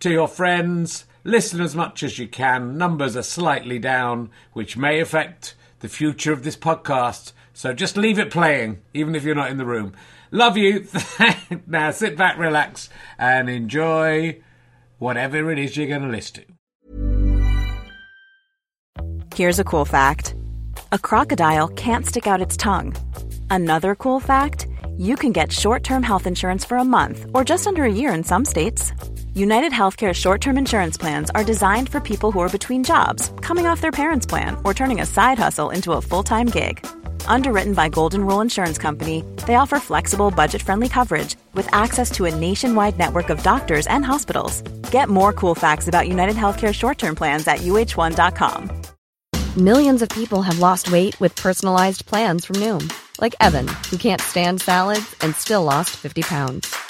to your friends. Listen as much as you can. Numbers are slightly down, which may affect the future of this podcast. So just leave it playing, even if you're not in the room. Love you. now sit back, relax, and enjoy whatever it is you're going to listen to. Here's a cool fact a crocodile can't stick out its tongue. Another cool fact you can get short term health insurance for a month or just under a year in some states. United Healthcare short term insurance plans are designed for people who are between jobs, coming off their parents' plan, or turning a side hustle into a full time gig. Underwritten by Golden Rule Insurance Company, they offer flexible, budget friendly coverage with access to a nationwide network of doctors and hospitals. Get more cool facts about United Healthcare short term plans at uh1.com. Millions of people have lost weight with personalized plans from Noom, like Evan, who can't stand salads and still lost 50 pounds.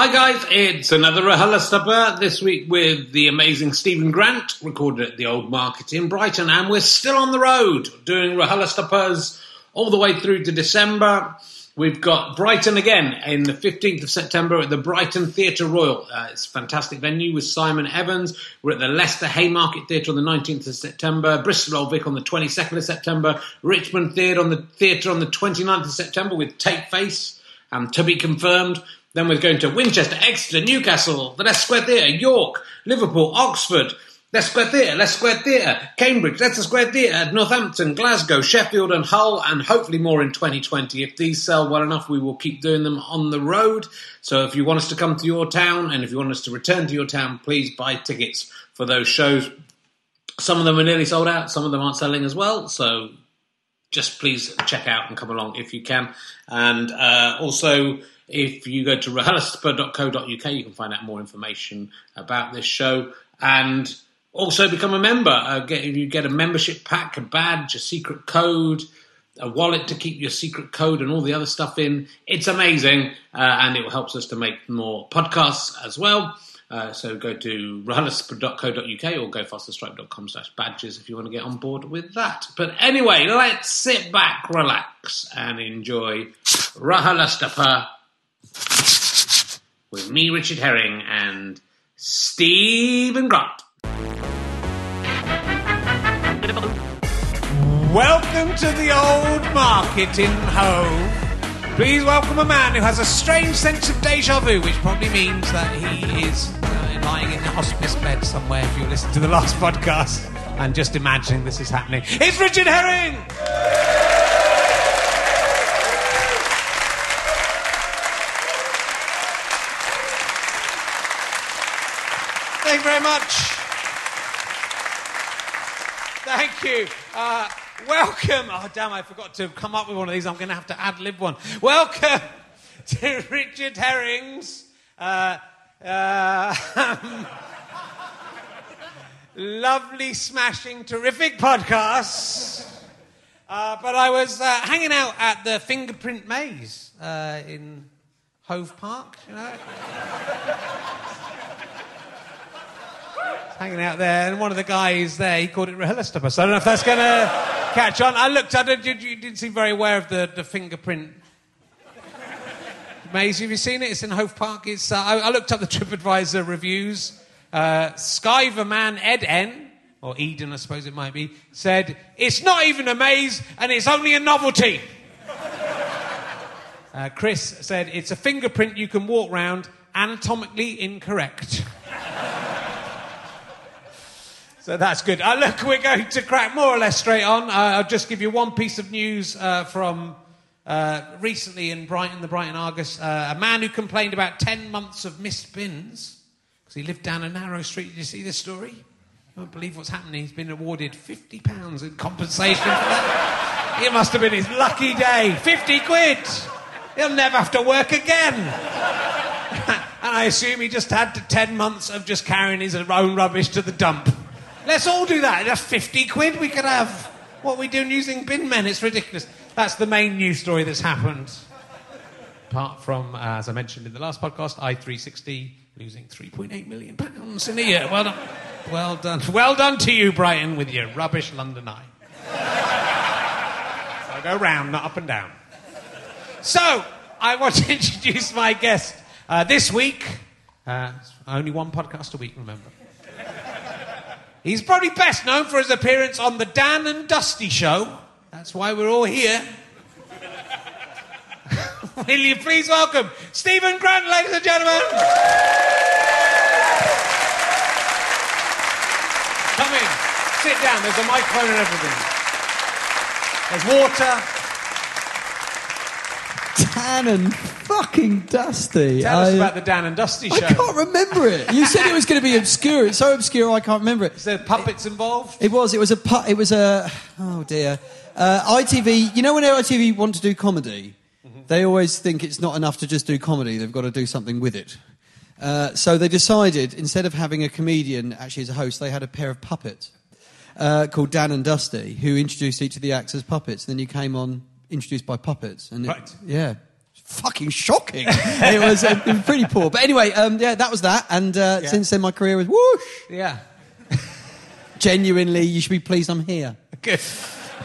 Hi guys, it's another RHLSTP this week with the amazing Stephen Grant, recorded at the Old Market in Brighton, and we're still on the road doing RHLSTPs all the way through to December. We've got Brighton again in the 15th of September at the Brighton Theatre Royal. Uh, it's a fantastic venue with Simon Evans. We're at the Leicester Haymarket Theatre on the 19th of September, Bristol Old Vic on the 22nd of September, Richmond Theatre on the Theatre on the 29th of September with Take Face, um, to be confirmed. Then we're going to Winchester, Exeter, Newcastle, the Leicester Square Theatre, York, Liverpool, Oxford, Leicester Square Theatre, Leicester Square Theatre, Cambridge, Leicester Square Theatre, Northampton, Glasgow, Sheffield, and Hull, and hopefully more in 2020. If these sell well enough, we will keep doing them on the road. So if you want us to come to your town and if you want us to return to your town, please buy tickets for those shows. Some of them are nearly sold out, some of them aren't selling as well. So just please check out and come along if you can. And uh, also, if you go to rhlstp.co.uk, you can find out more information about this show and also become a member. Uh, get, you get a membership pack, a badge, a secret code, a wallet to keep your secret code and all the other stuff in. It's amazing, uh, and it helps us to make more podcasts as well. Uh, so go to rhlstp.co.uk or go fasterstripe.com slash badges if you want to get on board with that. But anyway, let's sit back, relax, and enjoy RHLSTP with me, Richard Herring, and Stephen Grant. Welcome to the old market in Hove. Please welcome a man who has a strange sense of deja vu, which probably means that he is uh, lying in a hospice bed somewhere if you listen to the last podcast and just imagining this is happening. It's Richard Herring! Thank you very much. Thank you. Uh, welcome. Oh, damn, I forgot to come up with one of these. I'm going to have to ad lib one. Welcome to Richard Herring's uh, uh, lovely, smashing, terrific podcast. Uh, but I was uh, hanging out at the Fingerprint Maze uh, in Hove Park, you know. Hanging out there, and one of the guys there, he called it RHLSTP. So I don't know if that's going to catch on. I looked it, you, you didn't seem very aware of the, the fingerprint maze. Have you seen it? It's in Hove Park. It's, uh, I, I looked up the TripAdvisor reviews. Uh, Skyverman Ed N, or Eden, I suppose it might be, said, It's not even a maze, and it's only a novelty. Uh, Chris said, It's a fingerprint you can walk round, anatomically incorrect. So that's good. Uh, look, we're going to crack more or less straight on. Uh, I'll just give you one piece of news uh, from uh, recently in Brighton, the Brighton Argus. Uh, a man who complained about 10 months of missed bins because he lived down a narrow street. Did you see this story? I don't believe what's happening. He's been awarded £50 in compensation. It must have been his lucky day. 50 quid. He'll never have to work again. and I assume he just had 10 months of just carrying his own rubbish to the dump. Let's all do that. That's 50 quid we could have. What we doing using bin men? It's ridiculous. That's the main news story that's happened. Apart from, uh, as I mentioned in the last podcast, I360 losing 3.8 million pounds in a year. Well done. Well done. Well done to you, Brighton, with your rubbish London eye. so I go round, not up and down. So, I want to introduce my guest uh, this week. Uh, only one podcast a week, remember. He's probably best known for his appearance on the Dan and Dusty Show. That's why we're all here. Will you please welcome Stephen Grant, ladies and gentlemen? Come in, sit down. There's a microphone and everything. There's water. Dan and fucking Dusty. Tell us about the Dan and Dusty show. I can't remember it. You said it was going to be obscure. It's so obscure I can't remember it. Is there puppets involved? It was. It was a. pu- It was a. Oh dear. Uh, ITV. You know when ITV want to do comedy, they always think it's not enough to just do comedy. They've got to do something with it. Uh, so they decided instead of having a comedian actually as a host, they had a pair of puppets uh, called Dan and Dusty, who introduced each of the acts as puppets. And then you came on introduced by puppets, and it- Right. yeah. Fucking shocking! it, was, uh, it was pretty poor, but anyway, um, yeah, that was that. And uh, Yeah. since then, my career was whoosh. Yeah. Genuinely, you should be pleased I'm here. Good.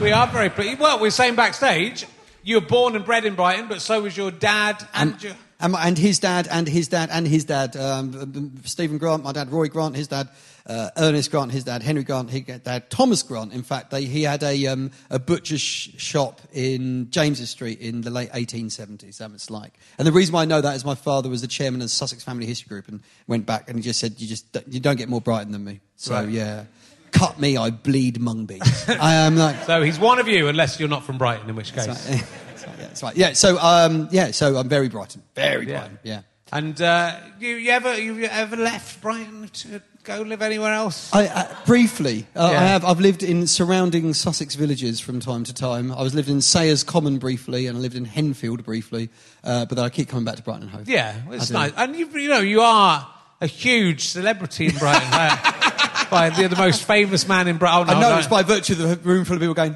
We are very pleased. Well, we're saying backstage, you were born and bred in Brighton, but so was your dad and, your. And, my- and his dad, and his dad, and his dad. Um, Stephen Grant, my dad, Roy Grant, his dad, uh, Ernest Grant, his dad, Henry Grant, his dad, Thomas Grant. In fact, they, he had a, um, a butcher's sh- shop in James's Street in the late 1870s. That was like. And the reason why I know that is my father was the chairman of the Sussex Family History Group and went back and he just said, "You just don't- you don't get more Brighton than me." So Right. yeah, cut me, I bleed mung Mungbees. I am like. So he's one of you, unless you're not from Brighton, in which case. Right. That's right, yeah, that's right. Yeah, so um, yeah, so I'm very Brighton, very Yeah. Brighton. Yeah. And uh, you, you ever you ever left Brighton to go live anywhere else? I, uh, briefly, uh, Yeah. I have. I've lived in surrounding Sussex villages from time to time. I was lived in Sayers Common briefly, and I lived in Henfield briefly. Uh, but then I keep coming back to Brighton and Hove. Yeah, well, it's nice. And you, you know, you are a huge celebrity in Brighton. by the, the most famous man in Brighton. Oh, I know no. it's by virtue of the room full of people going.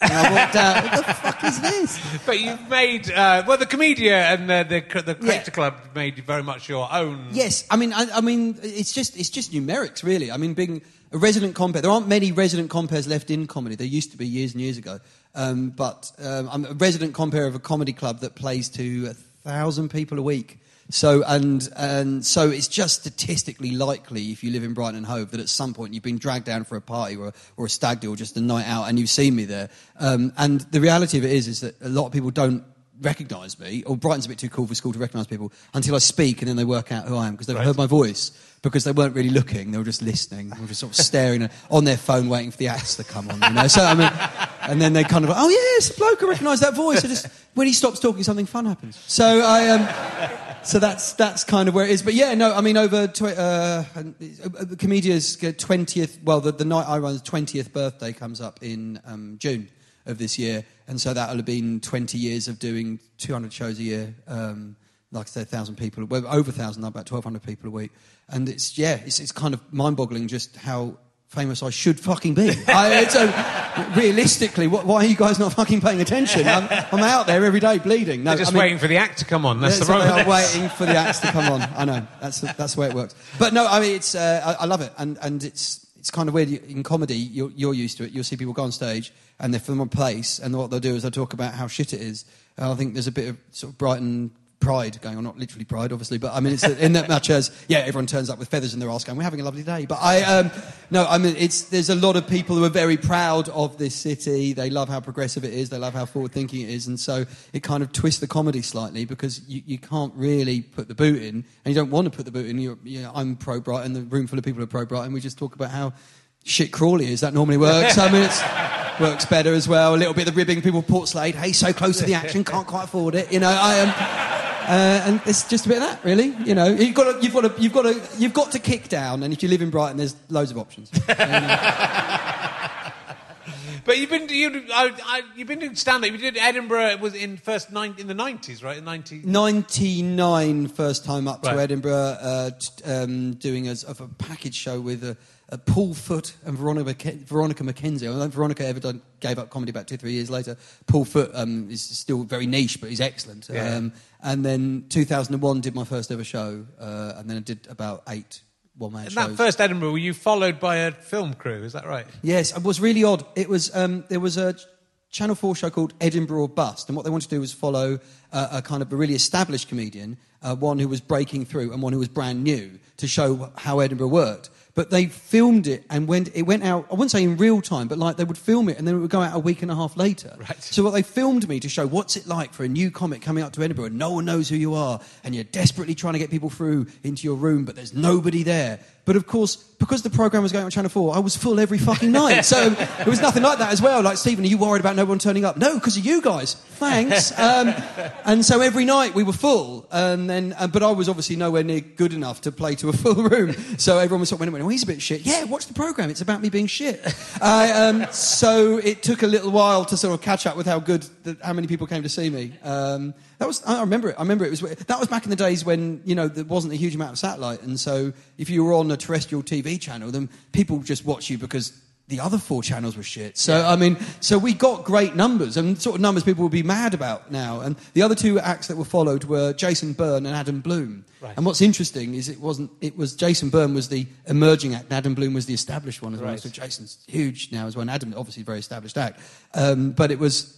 And I walked out. What the fuck is this? But you've made uh, well the Komedia and uh, the the Collector. Club made very much your own. Yes, I mean, I, I mean, it's just it's just numerics, really. I mean, being a resident compare, there aren't many resident compares left in comedy. There used to be years and years ago, um, but um, I'm a resident compare of a comedy club that plays to a thousand people a week. So and and so it's just statistically likely if you live in Brighton and Hove that at some point you've been dragged down for a party or, or a stag do or just a night out and you've seen me there. Um, and the reality of it is is that a lot of people don't recognise me, or Brighton's a bit too cool for school to recognise people until I speak, and then they work out who I am because they've Right. heard my voice because they weren't really looking; they were just listening, they were just sort of staring on their phone, waiting for the acts to come on. You know, so I mean, and then they kind of, oh yes, bloke, I recognise that voice. I just when he stops talking, something fun happens. So I um, so that's that's kind of where it is. But yeah, no, I mean over tw- uh, and, uh, the Komedia's twentieth. Well, the, the night I run's twentieth birthday comes up in um, June of this year, and so that'll have been twenty years of doing two hundred shows a year. Um, like I said, thousand people, over thousand, about twelve hundred people a week, and it's yeah, it's it's kind of mind-boggling just how famous I should fucking be. I, so realistically, what, why are you guys not fucking paying attention? I'm, I'm out there every day bleeding. No, They're just I mean, waiting for the act to come on. That's the they problem. waiting for the acts to come on. I know that's the, that's the way it works. But no, I mean it's uh, I, I love it, and and it's it's kind of weird in comedy. You're, you're used to it. You'll see people go on stage and they're from a place, and what they'll do is they'll talk about how shit it is. And I think there's a bit of sort of Brighton pride going on, not literally pride, obviously, but I mean it's in that much as yeah, everyone turns up with feathers in their ass, going, "We're having a lovely day." But I um, no, I mean it's there's a lot of people who are very proud of this city. They love how progressive it is. They love how forward thinking it is, and so it kind of twists the comedy slightly because you, you can't really put the boot in, and you don't want to put the boot in. You're, you know, I'm pro Brighton, the room full of people are pro Brighton. We just talk about how shit Crawley is. That normally works. I mean, it's works better as well. A little bit of the ribbing, people Portslade. Hey, so close to the action, can't quite afford it. You know, I am. Uh, and it's just a bit of that, really. You know, you've got to, you've got to, you've got to, you've got to kick down. And if you live in Brighton, there's loads of options. But you've been you, I, I, you've been doing stand up. You did Edinburgh. It was in first nine, in the nineties, right? In ninety. 99 first time up to Edinburgh, uh, t- um, doing a, of a package show with uh, uh, Paul Foot and Veronica, Veronica McKenzie. I don't think Veronica ever done, gave up comedy about two, three years later. Paul Foot um, is still very niche, but he's excellent. Yeah. Um, and then 2001 did my first ever show, uh, and then I did about eight one-man shows. that first Edinburgh, were you followed by a film crew? Is that right? Yes, it was really odd. It was um, there was a Channel Four show called Edinburgh or Bust, and what they wanted to do was follow uh, a kind of a really established comedian, uh, one who was breaking through and one who was brand new, to show how Edinburgh worked. But they filmed it and went it went out. I wouldn't say in real time, but like they would film it and then it would go out a week and a half later. Right. So what they filmed me to show what's it like for a new comic coming up to Edinburgh and no one knows who you are and you're desperately trying to get people through into your room, but there's nobody there. But of course, because the program was going on Channel 4, I was full every fucking night. So it was nothing like that as well. Like, Stephen, are you worried about no one turning up? No, because of you guys. Thanks. Um, and so every night we were full. And then, uh, but I was obviously nowhere near good enough to play to a full room. So everyone was sort of went, well, he's a bit shit. Yeah, watch the program. It's about me being shit. Uh, um, so it took a little while to sort of catch up with how good, the, how many people came to see me. Um, that was, I remember it. I remember it was, that was back in the days when, you know, there wasn't a huge amount of satellite. And so if you were on a terrestrial TV channel, then people just watch you because the other four channels were shit. So, I mean, so we got great numbers and sort of numbers people would be mad about now. And the other two acts that were followed were Jason Byrne and Adam Bloom. Right. And what's interesting is it wasn't, it was Jason Byrne was the emerging act and Adam Bloom was the established one as well. Right. So Jason's huge now as well. And Adam, obviously, a very established act. Um, but it was,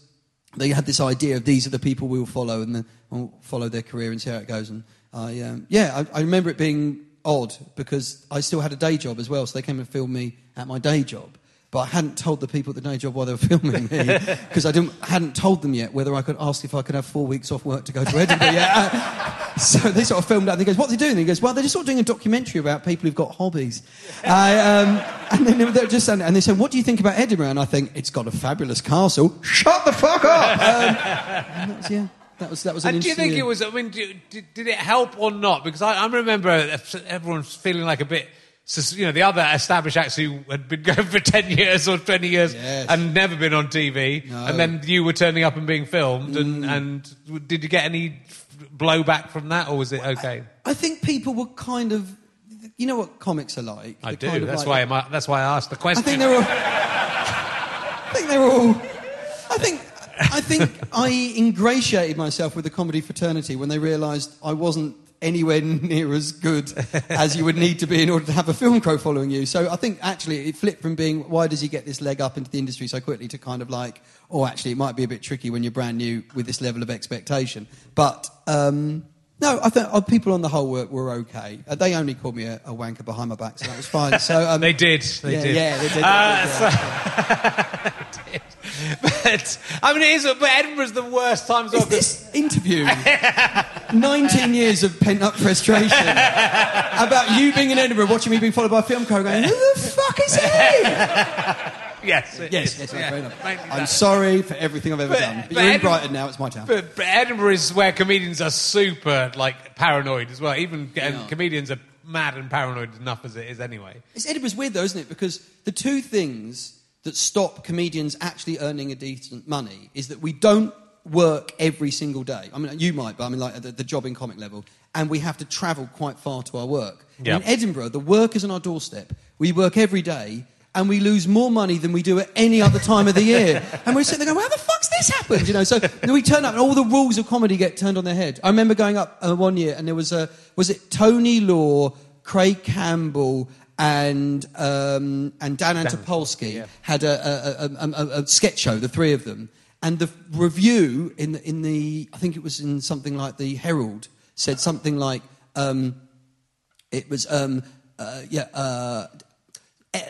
they had this idea of these are the people we will follow and then we'll follow their career and see how it goes. And I, um, yeah, I, I remember it being odd because I still had a day job as well. So they came and filmed me at my day job. But I hadn't told the people at the day job why they were filming me because I didn't, hadn't told them yet whether I could ask if I could have four weeks off work to go to Edinburgh. yet. Uh, so they sort of filmed out and he goes, What are they doing? And he goes, Well, they're just sort of doing a documentary about people who've got hobbies. I, um, and then they're just and they said, What do you think about Edinburgh? And I think, It's got a fabulous castle. Shut the fuck up! Um, and that was, yeah, that was, that was an And do you think it was? I mean, do, did, did it help or not? Because I, I remember everyone feeling like a bit. You know, the other established acts who had been going for 10 years or 20 years Yes. and never been on TV, No. Mm. and then you were turning up and being filmed, and, and did you get any blowback from that, or was it okay? I think people were kind of. You know what comics are like? I do. That's like- why. I'm, that's why I asked the I question. think they're all. I think they're all. I think. I think I ingratiated myself with the comedy fraternity when they realised I wasn't anywhere near as good as you would need to be in order to have a film crew following you. So I think actually it flipped from being why does he get this leg up into the industry so quickly to kind of like oh actually it might be a bit tricky when you're brand new with this level of expectation. But um, no, I think uh, people on the whole were, were okay. Uh, they only called me a, a wanker behind my back, so that was fine. So um, They did. They yeah, did. yeah, they did. Uh, they did, yeah. so- did. But I mean, it is. But Edinburgh's the worst time well. This interview 19 years of pent up frustration about you being in Edinburgh, watching me being followed by a film crew, going, Who the fuck is he? Yes. yes, yes, Yeah, fair enough. mainly I'm that. sorry for everything I've ever But- done. But, but you're in Edinburgh- Brighton now, it's my town. But, but Edinburgh is where comedians are super like paranoid as well. Even and comedians are mad and paranoid enough as it is anyway. It's Edinburgh's weird though, isn't it? Because the two things that stop comedians actually earning a decent money is that we don't work every single day. I mean, you might, but I mean, like at the, the job in comic level, and we have to travel quite far to our work. Yeah. In Edinburgh, the work is on our doorstep. We work every day. And we lose more money than we do at any other time of the year. And we're sitting there going, how the fuck's this happened? You know, so then we turn up and all the rules of comedy get turned on their head. I remember going up uh, one year and there was a, was it Tony Law, Craig Campbell, and um, and Dan Antopolski had a, a, a, a, a sketch show, the three of them, and the review in the, in the I think it was in something like the Herald said something like um, it was um, uh, yeah uh,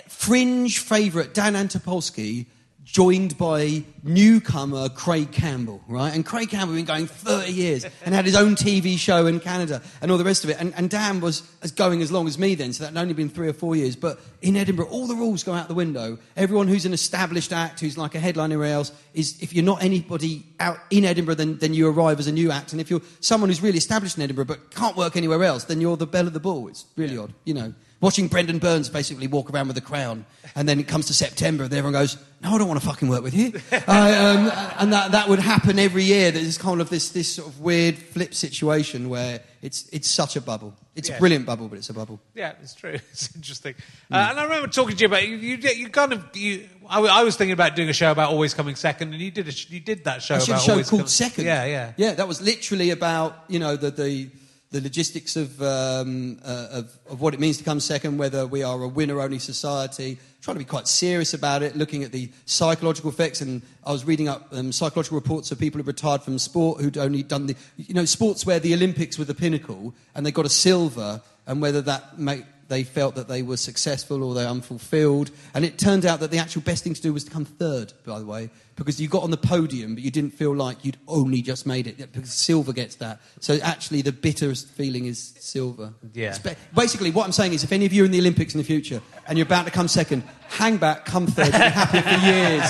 fringe favourite Dan Antopolski joined by newcomer Craig Campbell, right? And Craig Campbell had been going 30 years and had his own TV show in Canada and all the rest of it. And, and Dan was as going as long as me then, so that had only been three or four years. But in Edinburgh, all the rules go out the window. Everyone who's an established act, who's like a headline anywhere else, is if you're not anybody out in Edinburgh, then, then you arrive as a new act. And if you're someone who's really established in Edinburgh but can't work anywhere else, then you're the belle of the ball. It's really odd, you know. Watching Brendan Burns basically walk around with a crown, and then it comes to September, and everyone goes, "No, I don't want to fucking work with you," uh, um, and that, that would happen every year. There's kind of this this sort of weird flip situation where it's it's such a bubble. It's Yeah. a brilliant bubble, but it's a bubble. Yeah, it's true. It's interesting. Uh, and I remember talking to you about you. You, you kind of you. I, I was thinking about doing a show about always coming second, and you did a, you did that show. I should about a show called coming- Second. Yeah, yeah. yeah. That was literally about you know the the, the logistics of, um, uh, of of what it means to come second, whether we are a winner-only society. Trying to be quite serious about it, looking at the psychological effects. And I was reading up um, psychological reports of people who retired from sport who'd only done the you know sports where the Olympics were the pinnacle, and they got a silver, and whether that made they felt that they were successful or they were unfulfilled. And it turned out that the actual best thing to do was to come third, by the way, because you got on the podium, but you didn't feel like you'd only just made it, because silver gets that. So actually, the bitterest feeling is silver. Yeah. Basically, what I'm saying is if any of you are in the Olympics in the future and you're about to come second, hang back, come third, be happy for years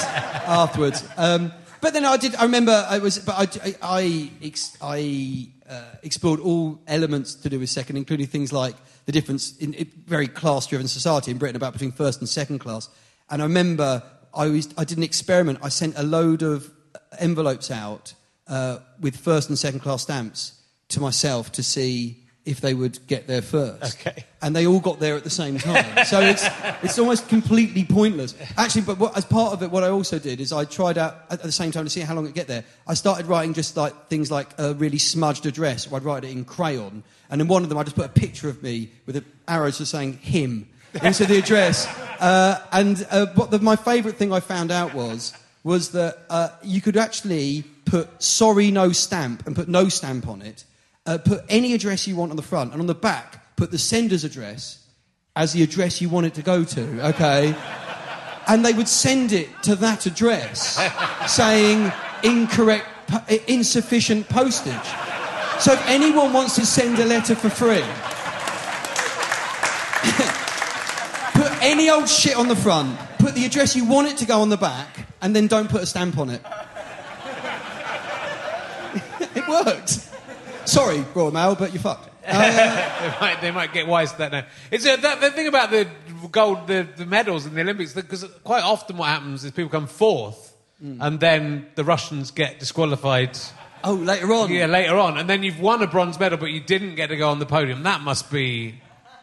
afterwards. Um, but then I did. I remember I was, but I, I, I, I uh, explored all elements to do with second, including things like the difference in a very class-driven society in Britain about between first and second class. And I remember I, was, I did an experiment. I sent a load of envelopes out uh, with first and second class stamps to myself to see if they would get there first. Okay. And they all got there at the same time. so it's, it's almost completely pointless. Actually, but what, as part of it, what I also did is I tried out at the same time to see how long it would get there. I started writing just like things like a really smudged address. I'd write it in crayon. And in one of them, I just put a picture of me with an arrow just saying him into the address. Uh, and uh, what the, my favourite thing I found out was was that uh, you could actually put sorry no stamp and put no stamp on it. Uh, put any address you want on the front, and on the back, put the sender's address as the address you want it to go to. Okay. And they would send it to that address, saying incorrect, insufficient postage. So if anyone wants to send a letter for free, put any old shit on the front, put the address you want it to go on the back, and then don't put a stamp on it. it worked. Sorry, Royal Mail, but you're fucked. they, might, they might get wise to that now. It's uh, that, the thing about the gold, the, the medals in the Olympics, because quite often what happens is people come fourth, and then the Russians get disqualified. Oh, later on. Yeah, later on, and then you've won a bronze medal, but you didn't get to go on the podium. That must be.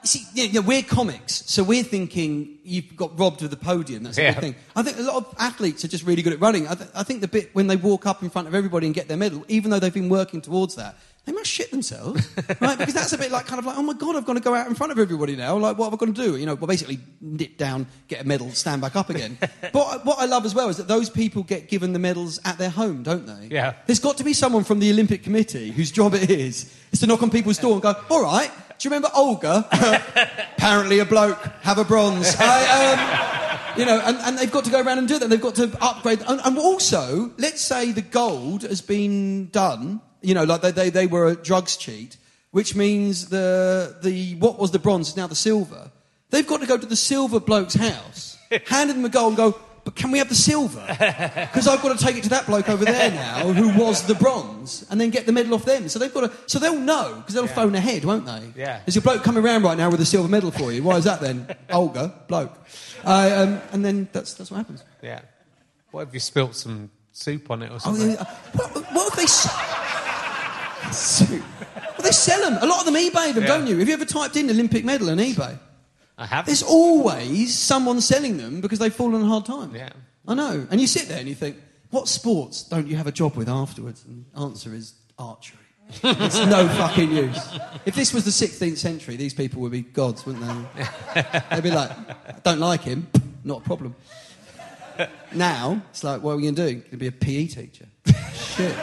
You see, yeah, yeah, we're comics, so we're thinking you've got robbed of the podium. That's the Yeah. thing. I think a lot of athletes are just really good at running. I, th- I think the bit when they walk up in front of everybody and get their medal, even though they've been working towards that, they must shit themselves, right? Because that's a bit like kind of like, oh my god, I've got to go out in front of everybody now. Like, what have I got to do? You know, well, basically nip down, get a medal, stand back up again. but what I love as well is that those people get given the medals at their home, don't they? Yeah. There's got to be someone from the Olympic Committee whose job it is is to knock on people's door and go, all right, do you remember Olga? Apparently a bloke, have a bronze. I, um, you know, and, and they've got to go around and do that. They've got to upgrade. And, and also, let's say the gold has been done, you know, like they, they, they were a drugs cheat, which means the, the, what was the bronze is now the silver. They've got to go to the silver bloke's house, hand him the gold and go, but can we have the silver? Because I've got to take it to that bloke over there now who was the bronze and then get the medal off them. So they've got to, so they'll know because they'll phone ahead, won't they? Yeah. There's a bloke coming around right now with a silver medal for you. Why is that then? Olga, bloke. Uh, um, and then that's, that's what happens. Yeah. What if you spilt some soup on it or Oh, something? yeah, what, what if they. Well, they sell them. A lot of them eBay them, Yeah. don't you? Have you ever typed in Olympic medal on eBay? I have. There's always someone selling them because they've fallen on hard times. Yeah. I know. And you sit there and you think, what sports don't you have a job with afterwards? And the answer is archery. it's no fucking use. If this was the 16th century, these people would be gods, wouldn't they? They'd be like, I don't like him, not a problem. Now, it's like, what are we going to do? Going to be a PE teacher. Shit.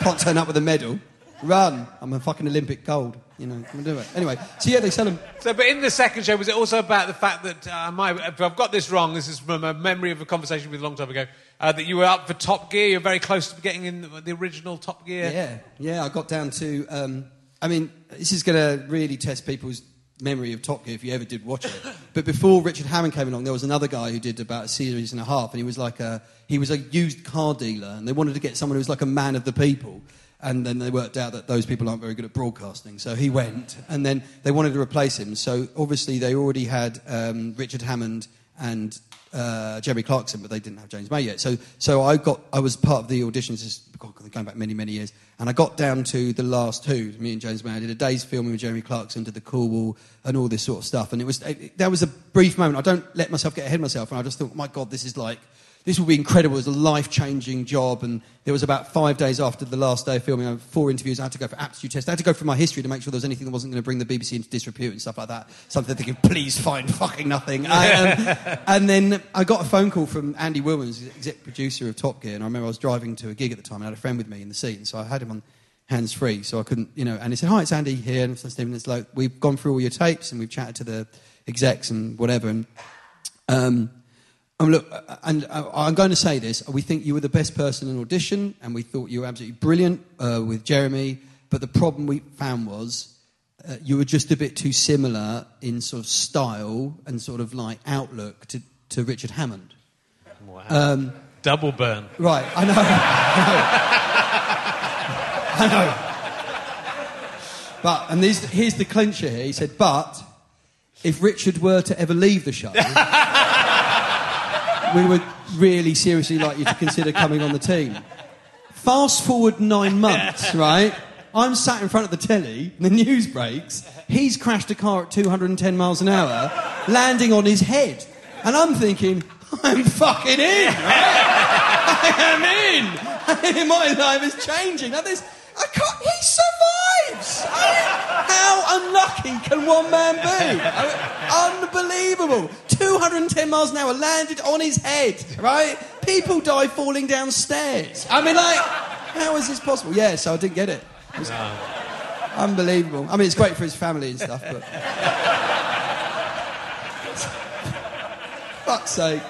Can't turn up with a medal. Run. I'm a fucking Olympic gold. You know, I'm do it. Anyway, so yeah, they sell them. So, but in the second show, was it also about the fact that uh, if I've got this wrong, this is from a memory of a conversation with a long time ago, uh, that you were up for Top Gear. You're very close to getting in the, the original Top Gear. Yeah, yeah. I got down to. Um, I mean, this is going to really test people's memory of Top Gear if you ever did watch it. But before Richard Hammond came along, there was another guy who did about a series and a half, and he was like a he was a used car dealer, and they wanted to get someone who was like a man of the people. And then they worked out that those people aren't very good at broadcasting. So he went, and then they wanted to replace him. So obviously they already had um, Richard Hammond and uh, Jeremy Clarkson, but they didn't have James May yet. So, so I got, I was part of the auditions, going back many, many years, and I got down to the last two. Me and James May, I did a day's filming with Jeremy Clarkson, did the Cool Cornwall and all this sort of stuff, and it was it, that was a brief moment. I don't let myself get ahead of myself, and I just thought, my God, this is like. This will be incredible. It was a life changing job. And there was about five days after the last day of filming, I had four interviews. I had to go for aptitude tests. I had to go through my history to make sure there was anything that wasn't going to bring the BBC into disrepute and stuff like that. Something thinking, please find fucking nothing. I, um, and then I got a phone call from Andy the exec producer of Top Gear. And I remember I was driving to a gig at the time and I had a friend with me in the seat. And so I had him on hands free. So I couldn't, you know, and he said, Hi, it's Andy here. And so Stephen, it's like, we've gone through all your tapes and we've chatted to the execs and whatever. And, um, um, look, uh, and uh, I'm going to say this. We think you were the best person in audition, and we thought you were absolutely brilliant uh, with Jeremy. But the problem we found was uh, you were just a bit too similar in sort of style and sort of like outlook to, to Richard Hammond. Wow. Um, Double burn. Right, I know. I know. I know. But, and here's, here's the clincher here. He said, but if Richard were to ever leave the show, we would really seriously like you to consider coming on the team. Fast forward nine months, right? I'm sat in front of the telly, the news breaks, he's crashed a car at 210 miles an hour, landing on his head. And I'm thinking, I'm fucking in, right? I am in. My life is changing. Now this, I can't, he survives. I how unlucky can one man be? I mean, unbelievable. 210 miles an hour landed on his head, right? People die falling downstairs. I mean, like, how is this possible? Yeah, so I didn't get it. It was Unbelievable. I mean, it's great for his family and stuff, but. Fuck's sake.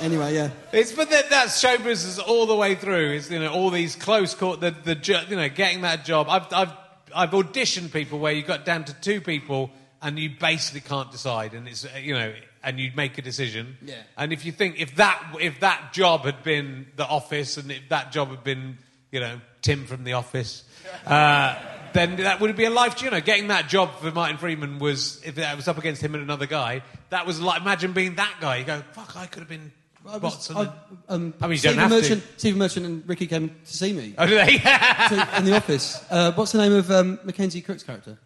Anyway, yeah. It's but that, that's show business all the way through. It's you know all these close court the the you know getting that job. I've I've I've auditioned people where you got down to two people and you basically can't decide, and it's uh, you know and you make a decision. Yeah. And if you think if that if that job had been the office and if that job had been you know Tim from the office. Uh, then that would be a life, you know, getting that job for Martin Freeman was, if that was up against him and another guy, that was like, imagine being that guy. You go, fuck, I could have been I, was. I, um, I mean, Stephen Merchant, to. Stephen Merchant and Ricky came to see me Oh, do they? to, in the office. Uh, what's the name of um, Mackenzie Crook's character?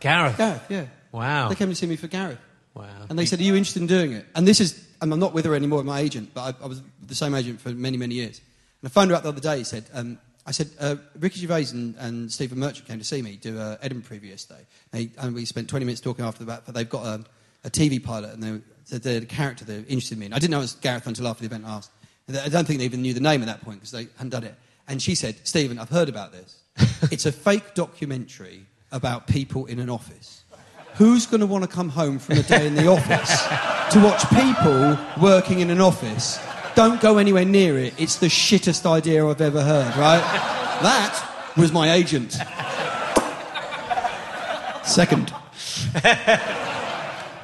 Gareth. Gareth, yeah. Wow. They came to see me for Gareth. Wow. And they said, Are you interested in doing it? And this is, and I'm not with her anymore, my agent, but I, I was the same agent for many, many years. And I phoned her up the other day. He said, um, I said, uh, Ricky Gervais and, and Stephen Merchant came to see me do a Edinburgh preview yesterday. They, and we spent 20 minutes talking after that, but they've got a, a TV pilot and they they're the character they're interested in. I didn't know it was Gareth until after the event asked. I don't think they even knew the name at that point because they hadn't done it. And she said, Stephen, I've heard about this. it's a fake documentary about people in an office. Who's going to want to come home from a day in the office to watch people working in an office? Don't go anywhere near it. It's the shittest idea I've ever heard, right? That was my agent. Second.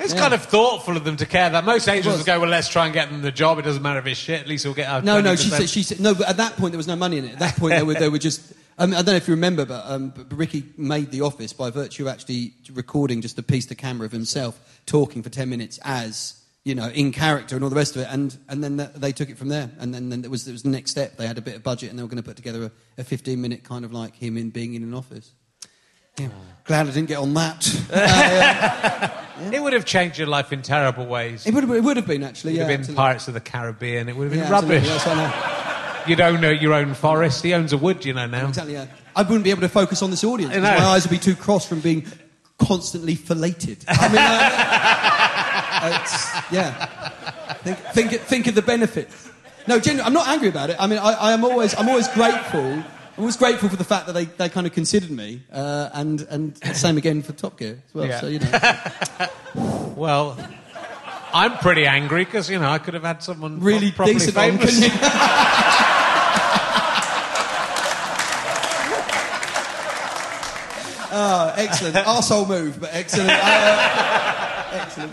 It's kind of thoughtful of them to care that. Most agents was. will go, well, let's try and get them the job. It doesn't matter if it's shit. At least we'll get our No, no, 20%. she said, she said, no, but at that point there was no money in it. At that point they were, they were just, I, mean, I don't know if you remember, but, um, but Ricky made The Office by virtue of actually recording just a piece to camera of himself talking for 10 minutes as, you know, in character and all the rest of it. And, and then th- they took it from there. And then, then it, was, it was the next step. They had a bit of budget and they were going to put together a, a 15 minute kind of like him in being in an office. Yeah. Glad I didn't get on that. It would have changed your life in terrible ways. it, would have, it would have been, actually. It would yeah, have been absolutely. Pirates of the Caribbean. It would have been Yeah, rubbish. what I know. You don't own your own forest. He owns a wood, you know, now. Exactly, yeah. I wouldn't be able to focus on this audience my eyes would be too cross from being constantly filleted. I mean, uh, it's, yeah. Think, think, think of the benefits. No, genuinely, I'm not angry about it. I mean, I, I am always, I'm always grateful. I'm always grateful for the fact that they, they kind of considered me, uh, and and same again for Top Gear as well. Yeah. So you know, Well, I'm pretty angry because, you know, I could have had someone really properly decent on, famous. you? oh, excellent. Arsehole move, but excellent. Uh, excellent.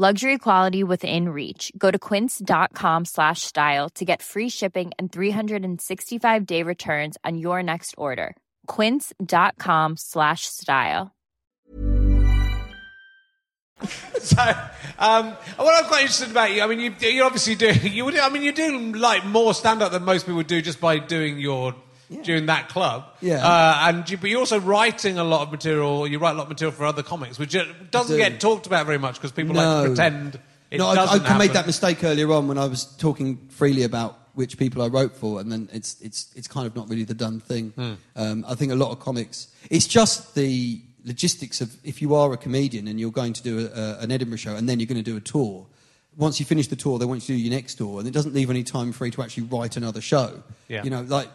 Luxury quality within reach. Go to quince.com slash style to get free shipping and 365 day returns on your next order. Quince.com slash style. So, um, what I'm quite interested about you, I mean, you, you obviously do, you would, I mean, you do like more stand up than most people do just by doing your, doing that club. Yeah. Uh, and you, but you're also writing a lot of material, you write a lot of material for other comics, which doesn't do. get talked about very much because people like to pretend it no, I, I made that mistake earlier on when I was talking freely about which people I wrote for, and then it's it's it's kind of not really the done thing. Hmm. Um, I think a lot of comics. It's just the logistics of if you are a comedian and you're going to do a, a, an Edinburgh show and then you're going to do a tour. Once you finish the tour, they want you to do your next tour, and it doesn't leave any time for you to actually write another show. Yeah. You know, like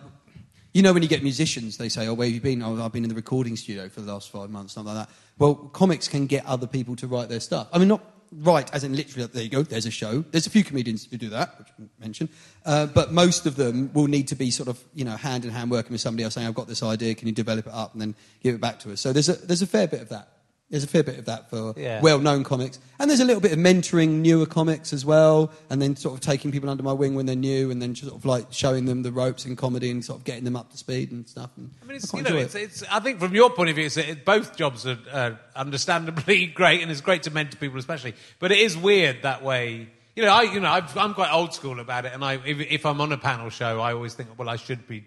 you know when you get musicians, they say, "Oh, where have you been?" Oh, I've been in the recording studio for the last five months, something like that. Well, comics can get other people to write their stuff. I mean, not write as in literally. There you go. There's a show. There's a few comedians who do that, which I mentioned, uh, but most of them will need to be sort of you know hand in hand working with somebody else, saying, "I've got this idea. Can you develop it up and then give it back to us?" So there's a there's a fair bit of that. There's a fair bit of that for Yeah. well-known comics, and there's a little bit of mentoring newer comics as well, and then sort of taking people under my wing when they're new, and then sort of like showing them the ropes in comedy and sort of getting them up to speed and stuff. And I mean, it's, quite you know, enjoy it's, it's, I think from your point of view, it's, it, both jobs are uh, understandably great, and it's great to mentor people, especially. But it is weird that way. You know, I, you know, I've, I'm quite old school about it, and I, if, if I'm on a panel show, I always think, well, I should be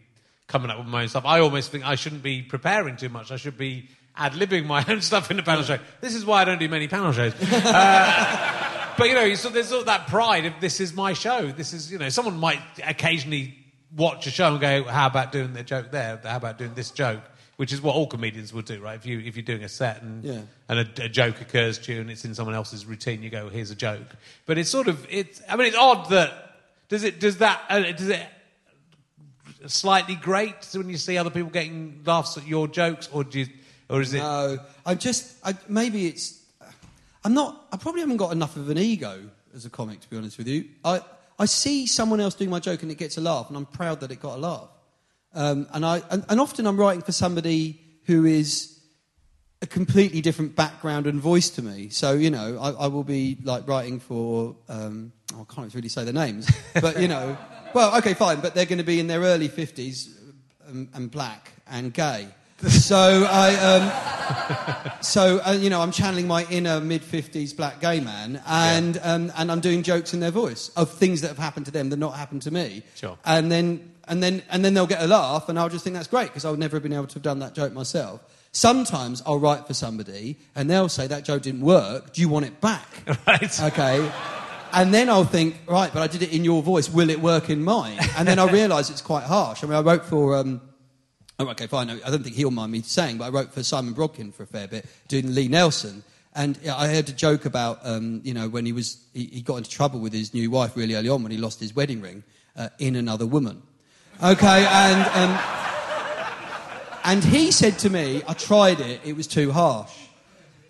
coming up with my own stuff. I almost think I shouldn't be preparing too much. I should be ad libbing my own stuff in the panel show. This is why I don't do many panel shows. Uh, but you know, so there's all that pride of this is my show. This is you know, someone might occasionally watch a show and go, "How about doing the joke there? How about doing this joke?" Which is what all comedians would do, right? If you if you're doing a set and Yeah. and a, a joke occurs to you and it's in someone else's routine, you go, "Here's a joke." But it's sort of it's. I mean, it's odd that does it does that uh, does it slightly grate when you see other people getting laughs at your jokes, or do you, or is it? No, I just I, maybe it's. I'm not. I probably haven't got enough of an ego as a comic, to be honest with you. I I see someone else doing my joke and it gets a laugh, and I'm proud that it got a laugh. Um, and I and, and often I'm writing for somebody who is a completely different background and voice to me. So you know, I, I will be like writing for. Um, oh, I can't really say their names, but you know, well, okay, fine. But they're going to be in their early fifties and, and black and gay. So I, um, so uh, you know, I'm channeling my inner mid fifties black gay man, and um, and I'm doing jokes in their voice of things that have happened to them that not happened to me. Sure. And then and then and then they'll get a laugh, and I'll just think that's great because I would never have been able to have done that joke myself. Sometimes I'll write for somebody, and they'll say that joke didn't work. Do you want it back? Right. Okay. And then I'll think, right, but I did it in your voice. Will it work in mine? And then I realise it's quite harsh. I mean, I wrote for. Um, oh, okay, fine. I don't think he'll mind me saying, but I wrote for Simon Brodkin for a fair bit, doing Lee Nelson. And I heard a joke about, um, you know, when he was he, he got into trouble with his new wife really early on when he lost his wedding ring uh, in another woman. Okay, and um, and he said to me, I tried it, it was too harsh.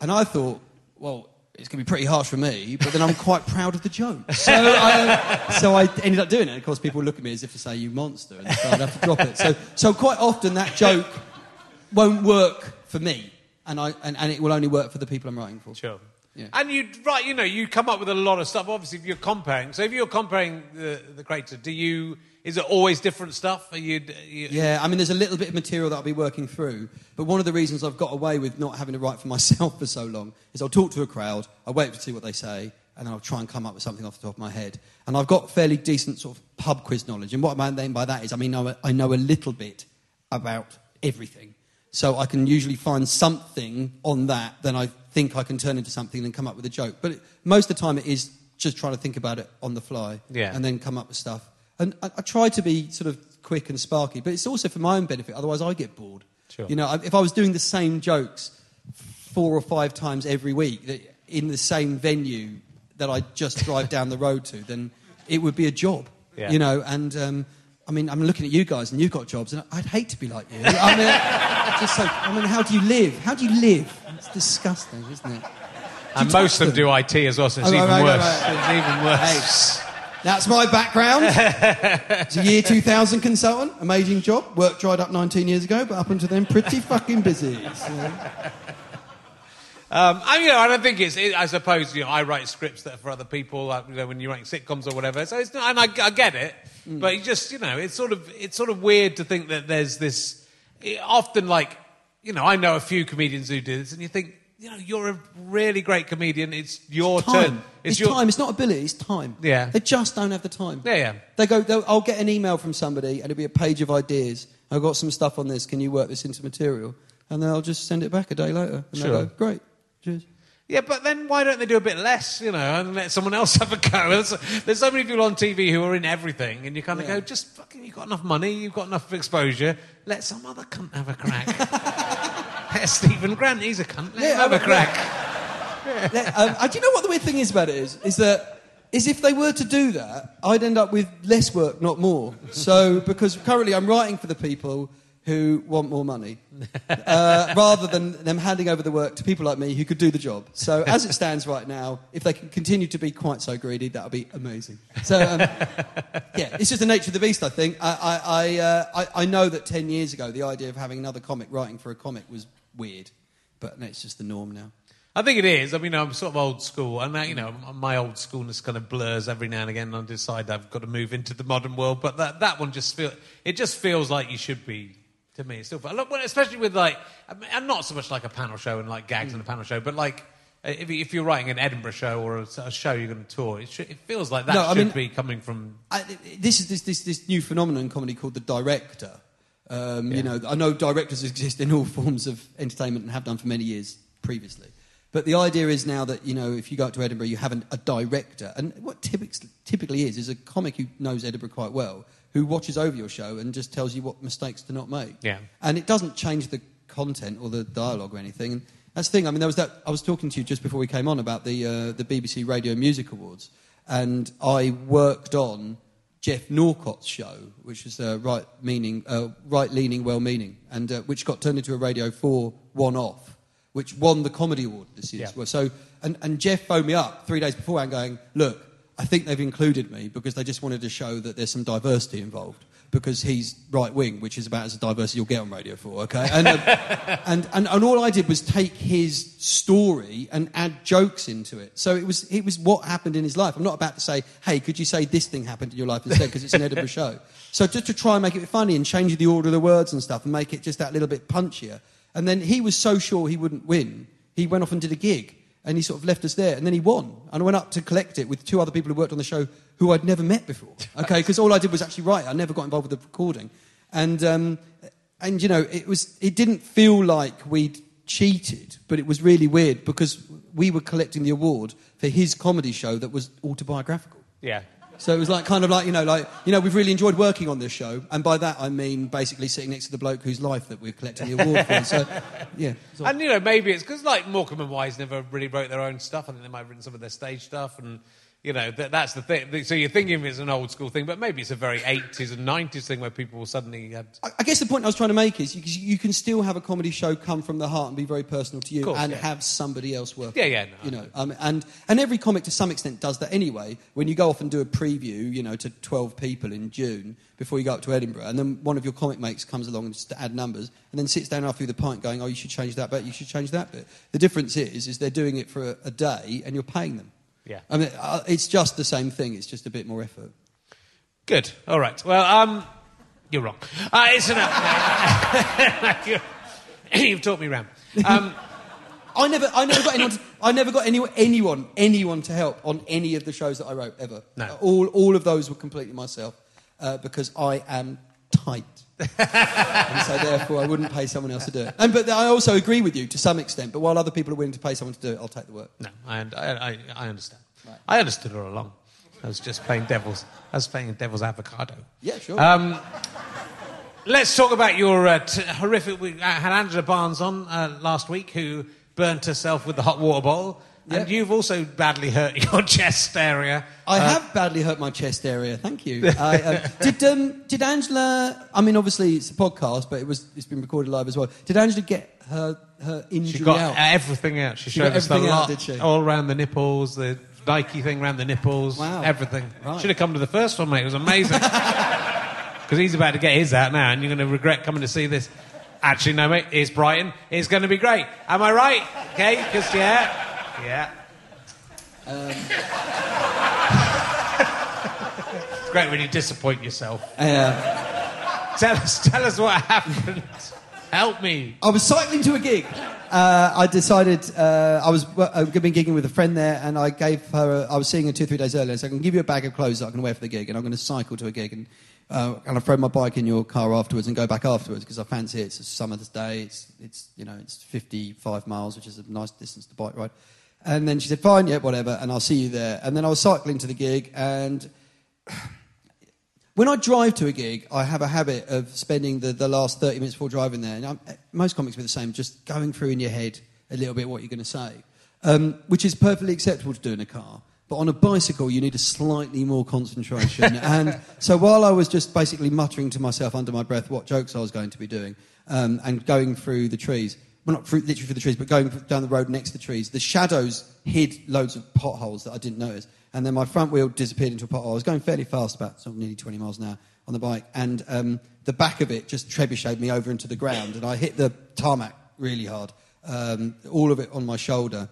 And I thought, well, it's going to be pretty harsh for me, but then I'm quite proud of the joke. So I, so I ended up doing it. Of course, people look at me as if to say, you monster, and so I'd have to drop it. So, so quite often that joke won't work for me, and, I, and, and it will only work for the people I'm writing for. Sure. Yeah. And you right, you know, you come up with a lot of stuff. Obviously, if you're comparing, so if you're comparing the the creator, do you? Is it always different stuff? Are you? you Yeah, I mean, there's a little bit of material that I'll be working through, but one of the reasons I've got away with not having to write for myself for so long is I'll talk to a crowd, I'll wait to see what they say, and then I'll try and come up with something off the top of my head. And I've got fairly decent sort of pub quiz knowledge, and what I mean by that is, I mean, I I know a little bit about everything. So I can usually find something on that, then I think I can turn into something and come up with a joke. But most of the time, it is just trying to think about it on the fly Yeah. and then come up with stuff. And I, I try to be sort of quick and sparky, but it's also for my own benefit. Otherwise, I get bored. Sure. You know, if I was doing the same jokes four or five times every week in the same venue that I just drive down the road to, then it would be a job. Yeah. You know, and um, I mean, I'm looking at you guys, and you've got jobs, and I'd hate to be like you. I mean, just so, I mean, how do you live? How do you live? It's disgusting, isn't it? and most of them do IT as well, so it's Oh, even right, worse. right, right. It's even worse. That's my background. It's a year 2000 consultant. Amazing job. Work dried up 19 years ago, but up until then, pretty fucking busy. So- Um, I, you know, I don't think it's. It, I suppose you know, I write scripts that are for other people, like, you know, when you're writing sitcoms or whatever. So it's not, and I, I get it, Mm. but you just, you know, it's sort of, it's sort of weird to think that there's this. It, often, like, you know, I know a few comedians who do this, and you think, you know, you're a really great comedian. It's your time. turn. It's, your time. It's not ability. It's time. Yeah. They just don't have the time. Yeah, yeah. They go. I'll get an email from somebody, and it'll be a page of ideas. I've got some stuff on this. Can you work this into material? And then I'll just send it back a day later. And Sure. they'll go, great. Cheers. Yeah, but then why don't they do a bit less, you know, and let someone else have a go? There's, there's so many people on TV who are in everything, and you kind of go, just fucking, you've got enough money, you've got enough exposure, let some other cunt have a crack. Stephen Grant, he's a cunt, let Yeah, him have a I- crack. Yeah, um, do you know what the weird thing is about it is? Is that is if they were to do that, I'd end up with less work, not more. So because currently I'm writing for the people who want more money, uh, rather than them handing over the work to people like me who could do the job. So as it stands right now, if they can continue to be quite so greedy, that would be amazing. So um, yeah, it's just the nature of the beast. I think I I, I, uh, I I know that ten years ago the idea of having another comic writing for a comic was weird, but it's just the norm now. I think it is. I mean, I'm sort of old school, and uh, you know, my old schoolness kind of blurs every now and again. And I decide I've got to move into the modern world, but that that one just feel it just feels like you should be to me. It's still, fun. Especially with like, I and not so much like a panel show and like gags in a panel show, but like. uh, If, if you're writing an Edinburgh show or a, a show you're going to tour, it, should, it feels like that No, I should mean- be coming from. I, this is this, this, this new phenomenon in comedy called the director. Um, You know, I know directors exist in all forms of entertainment and have done for many years previously. But the idea is now that you know, if you go up to Edinburgh, you have an, a director, and what typically, typically is is a comic who knows Edinburgh quite well, who watches over your show and just tells you what mistakes to not make. Yeah. And it doesn't change the content or the dialogue or anything. And that's the thing. I mean, there was that. I was talking to you just before we came on about the uh, the BBC Radio Music Awards, and I worked on Geoff Norcott's show, which was uh, right meaning, uh, right leaning, well meaning, and uh, which got turned into a Radio Four one off, which won the comedy award this year. Yeah. So, and, and Geoff phoned me up three days beforehand, going, "Look, I think they've included me because they just wanted to show that there's some diversity involved." Because he's right wing, which is about as diverse as you'll get on Radio 4, okay? And, um, and, and, and all I did was take his story and add jokes into it. So it was, it was what happened in his life. I'm not about to say, hey, could you say this thing happened in your life instead, because it's an Edinburgh show. So just to try and make it funny and change the order of the words and stuff and make it just that little bit punchier. And then he was so sure he wouldn't win, he went off and did a gig and he sort of left us there. And then he won. And I went up to collect it with two other people who worked on the show who I'd never met before. Okay, because all I did was actually write. I never got involved with the recording. And, um, and you know, it, was, it didn't feel like we'd cheated, but it was really weird because we were collecting the award for his comedy show that was autobiographical. Yeah. So it was like kind of like you know like you know we've really enjoyed working on this show, and by that I mean basically sitting next to the bloke whose life that we're collecting the award for. So yeah, so- And you know, maybe it's because like Morecambe and Wise never really wrote their own stuff. I think they might have written some of their stage stuff, and you know that, that's the thing. So you're thinking of it as an old school thing, but maybe it's a very 80s and 90s thing where people will suddenly had. I I guess the point I was trying to make is you, you can still have a comedy show come from the heart and be very personal to you, Course, and yeah. have somebody else work. Yeah, yeah, no, you know, um, and and every comic to some extent does that anyway. When you go off and do a preview, you know, to twelve people in June before you go up to Edinburgh, and then one of your comic mates comes along and just to add numbers, and then sits down after you a pint, going, "Oh, you should change that bit. You should change that bit." The difference is, is they're doing it for a, a day, and you're paying them. Yeah. I mean, uh, it's just the same thing. It's just a bit more effort. Good. All right. Well, um, you're wrong. Uh, it's You've taught me round. Um, I never, I never got anyone. To, I never got anyone, anyone, anyone to help on any of the shows that I wrote ever. No. All, all of those were completely myself uh, because I am tight, and so therefore I wouldn't pay someone else to do it. And but I also agree with you to some extent. But while other people are willing to pay someone to do it, I'll take the work. no, I, I, I, I understand. I understood all along. I was just playing devil's. I was playing devil's avocado. Yeah, sure. Um, let's talk about your uh, t- horrific. We uh, had Angela Barnes on uh, last week, who burnt herself with the hot water bottle, and you've also badly hurt your chest area. I Uh, have badly hurt my chest area. Thank you. I, uh, did um, did Angela? I mean, obviously it's a podcast, but it was it's been recorded live as well. Did Angela get her her injury She got out? everything out. She, She showed us the lot, did she? all around the nipples, the Nike thing around the nipples, Wow. everything. Right. Should have come to the first one, mate. It was amazing. Because he's about to get his out now, and you're going to regret coming to see this. Actually, no, mate. It's Brighton. It's going to be great. Am I right? Okay, because yeah, yeah. Um. it's great when you disappoint yourself. Uh, Tell us, tell us what happened. Help me. I was cycling to a gig. Uh, I decided uh, I was I've been gigging with a friend there, and I gave her. A, I was seeing her two or three days earlier, so I can give you a bag of clothes that I can wear for the gig, and I'm going to cycle to a gig and uh, and I throw my bike in your car afterwards and go back afterwards because I fancy it. It's a summer's day. It's it's you know it's 55 miles, which is a nice distance to bike ride. And then she said, "Fine, yeah, whatever," and I'll see you there. And then I was cycling to the gig, and when I drive to a gig, I have a habit of spending the, the last 30 minutes before driving there. And I'm, most comics are the same, just going through in your head a little bit what you're going to say, um, which is perfectly acceptable to do in a car. But on a bicycle, you need a slightly more concentration. and so while I was just basically muttering to myself under my breath what jokes I was going to be doing um, and going through the trees, well, not through, literally through the trees, but going down the road next to the trees, the shadows hid loads of potholes that I didn't notice. And then my front wheel disappeared into a pothole. I was going fairly fast, about sort of nearly 20 miles an hour on the bike, and um, the back of it just trebucheted me over into the ground, and I hit the tarmac really hard, um, all of it on my shoulder.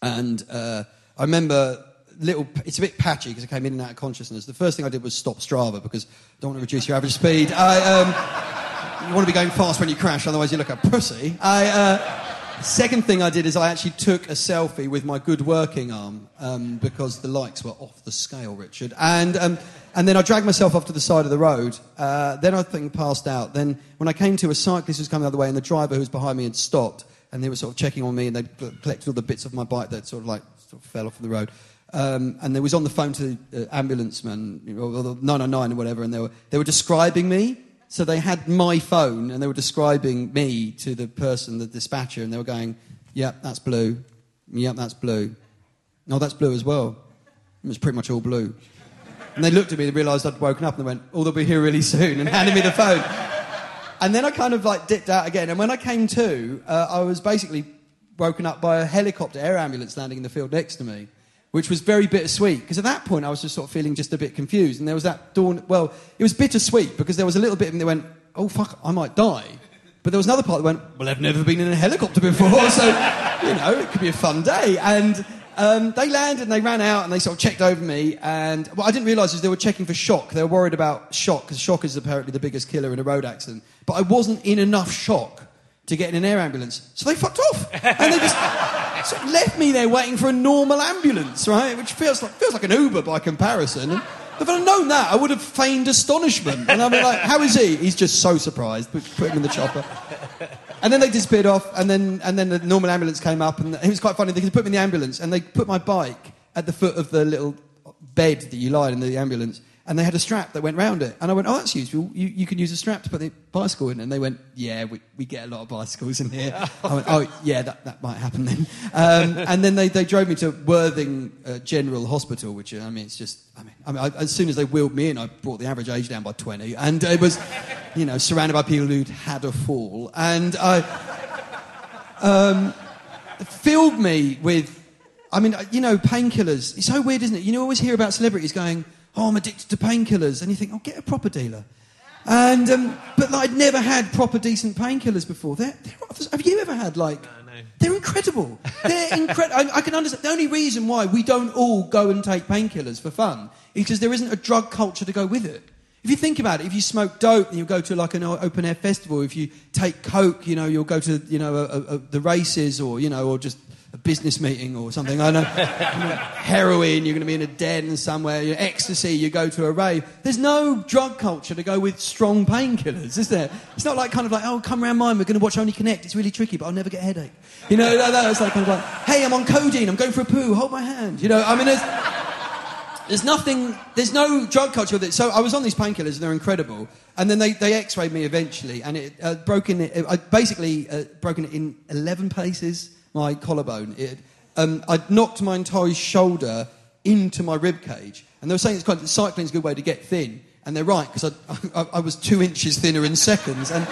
And uh, I remember little. It's a bit patchy because I came in and out of consciousness. The first thing I did was stop Strava because I don't want to reduce your average speed. I, um, you want to be going fast when you crash, otherwise you look a pussy. I, uh, second thing I did is I actually took a selfie with my good working arm um, because the likes were off the scale, Richard. And, um, and then I dragged myself off to the side of the road. Uh, then I think passed out. Then when I came to, a cyclist was coming the other way, and the driver who was behind me had stopped, and they were sort of checking on me, and they collected all the bits of my bike that sort of like sort of fell off the road. Um, and they was on the phone to the uh, ambulance man, or the 999 or whatever, and they were, they were describing me. So they had my phone and they were describing me to the person, the dispatcher, and they were going, "Yep, that's blue. Yep, that's blue. No, that's blue as well. It was pretty much all blue." And they looked at me, they realised I'd woken up, and they went, "Oh, they'll be here really soon," and handed me the phone. And then I kind of like dipped out again. And when I came to, uh, I was basically woken up by a helicopter air ambulance landing in the field next to me. Which was very bittersweet because at that point I was just sort of feeling just a bit confused. And there was that dawn. Well, it was bittersweet because there was a little bit of me that went, "Oh fuck, I might die." But there was another part that went, well, I've never been in a helicopter before, so, you know, it could be a fun day. And um, they landed and they ran out and they sort of checked over me. And what I didn't realise is they were checking for shock. They were worried about shock because shock is apparently the biggest killer in a road accident. But I wasn't in enough shock to get in an air ambulance. So they fucked off. And they just sort of left me there waiting for a normal ambulance, right? Which feels like, feels like an Uber by comparison. And if I'd known that, I would have feigned astonishment. And I'd be like, how is he? He's just so surprised. Put, him in the chopper. And then they disappeared off, and then, and then the normal ambulance came up, and it was quite funny. They put me in the ambulance, and they put my bike at the foot of the little bed that you lie in the ambulance, and they had a strap that went round it. And I went, oh, that's useful. You, you can use a strap to put the bicycle in. And they went, yeah, we, we get a lot of bicycles in here. I went, oh, yeah, that, that might happen then. Um, and then they, they drove me to Worthing uh, General Hospital, which, I mean, it's just, I mean, I mean I, as soon as they wheeled me in, I brought the average age down by 20. And it was, you know, surrounded by people who'd had a fall. And I um, filled me with, I mean, you know, painkillers. It's so weird, isn't it? You know, always hear about celebrities going, oh, I'm addicted to painkillers. And you think, oh, get a proper dealer. And, um, but like, I'd never had proper decent painkillers before. They're, they're, have you ever had like, No, no. they're incredible. They're incredible. I, I, can understand. The only reason why we don't all go and take painkillers for fun is because there isn't a drug culture to go with it. If you think about it, if you smoke dope and you go to like an open air festival, if you take coke, you know, you'll go to you know a, a, a, the races or you know or just a business meeting or something. I don't know. Heroin, you're going to be in a den somewhere. You ecstasy, you go to a rave. There's no drug culture to go with strong painkillers, is there? It's not like kind of like, oh, come around mine. We're going to watch Only Connect. It's really tricky, but I'll never get a headache. You know, that, that's like kind of like, hey, I'm on codeine. I'm going for a poo. Hold my hand. You know, I mean, there's, there's nothing. There's no drug culture with it. So I was on these painkillers, and they're incredible. And then they, they X-rayed me eventually, and it uh, broken it. I basically uh, broken it in 11 places my collarbone. It, um, I'd knocked my entire shoulder into my rib cage. And they were saying it's quite, cycling's a good way to get thin. And they're right, because I, I, I, was two inches thinner in seconds. And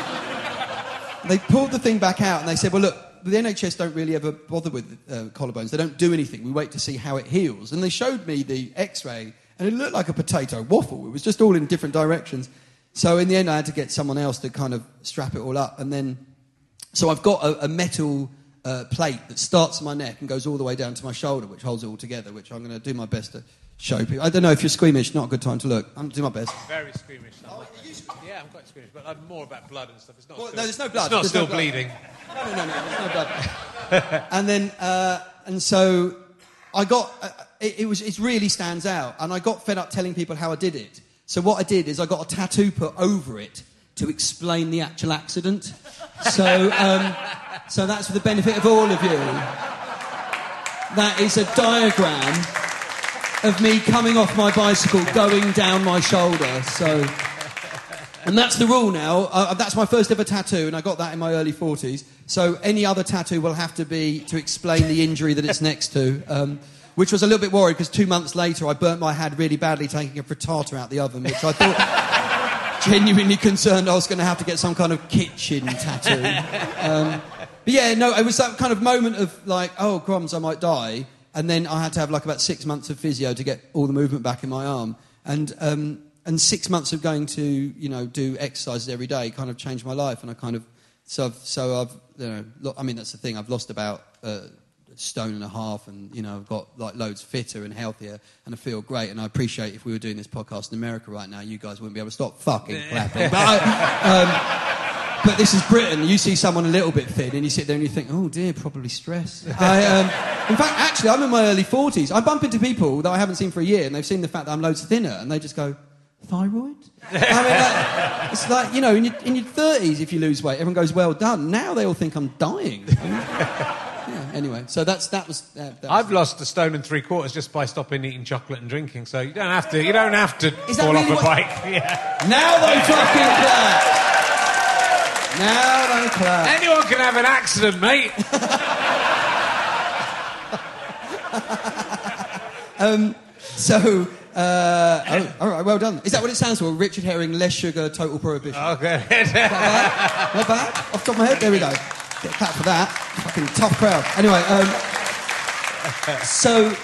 they pulled the thing back out and they said, well, look, the NHS don't really ever bother with uh, collarbones. They don't do anything. We wait to see how it heals. And they showed me the x ray, and it looked like a potato waffle. It was just all in different directions. So in the end, I had to get someone else to kind of strap it all up. And then, so I've got a, a metal uh, plate that starts my neck and goes all the way down to my shoulder, which holds it all together, which I'm going to do my best to show people. I don't know if you're squeamish, not a good time to look. I'm going to do my best. Very squeamish. Oh, yeah, I'm quite squeamish, but I'm more about blood and stuff. It's not well, still, no, there's no blood. It's not there's still no bleeding. No, no, no, no, there's no blood. and then, uh, and so I got, uh, it, it, was, it really stands out, and I got fed up telling people how I did it. So what I did is I got a tattoo put over it to explain the actual accident. So, um, so that's for the benefit of all of you. That is a diagram of me coming off my bicycle, going down my shoulder. So, and that's the rule now. Uh, that's my first ever tattoo, and I got that in my early 40s. So any other tattoo will have to be to explain the injury that it's next to. Um, which was a little bit worried because two months later I burnt my hand really badly taking a frittata out the oven, which I thought genuinely concerned I was going to have to get some kind of kitchen tattoo. Um, but yeah, no, it was that kind of moment of like, oh, crumbs, I might die. And then I had to have like about six months of physio to get all the movement back in my arm. And, um, and six months of going to, you know, do exercises every day kind of changed my life. And I kind of, so I've, so I've you know, I mean, that's the thing, I've lost about uh, a stone and a half and, you know, I've got like loads fitter and healthier and I feel great. And I appreciate if we were doing this podcast in America right now, you guys wouldn't be able to stop fucking clapping. But I, um, but this is Britain. You see someone a little bit thin, and you sit there and you think, "Oh dear, probably stress." I, um, in fact, actually, I'm in my early 40s. I bump into people that I haven't seen for a year, and they've seen the fact that I'm loads thinner, and they just go, "Thyroid?" I mean, like, it's like you know, in your, in your 30s, if you lose weight, everyone goes, "Well done." Now they all think I'm dying. I mean, yeah, anyway, so that's that was. Uh, that I've was, lost a stone and three quarters just by stopping eating chocolate and drinking. So you don't have to. You don't have to Is that fall really off a what- bike. Yeah. Now they fucking clap. Now they clap. Anyone can have an accident, mate. So, uh, oh, all right, well done. Is that what it stands for? Richard Herring, less sugar, total prohibition. Okay. Not bad. Not bad. Off the top of my head, there we go. Get a clap for that. Fucking tough crowd. Anyway, um, so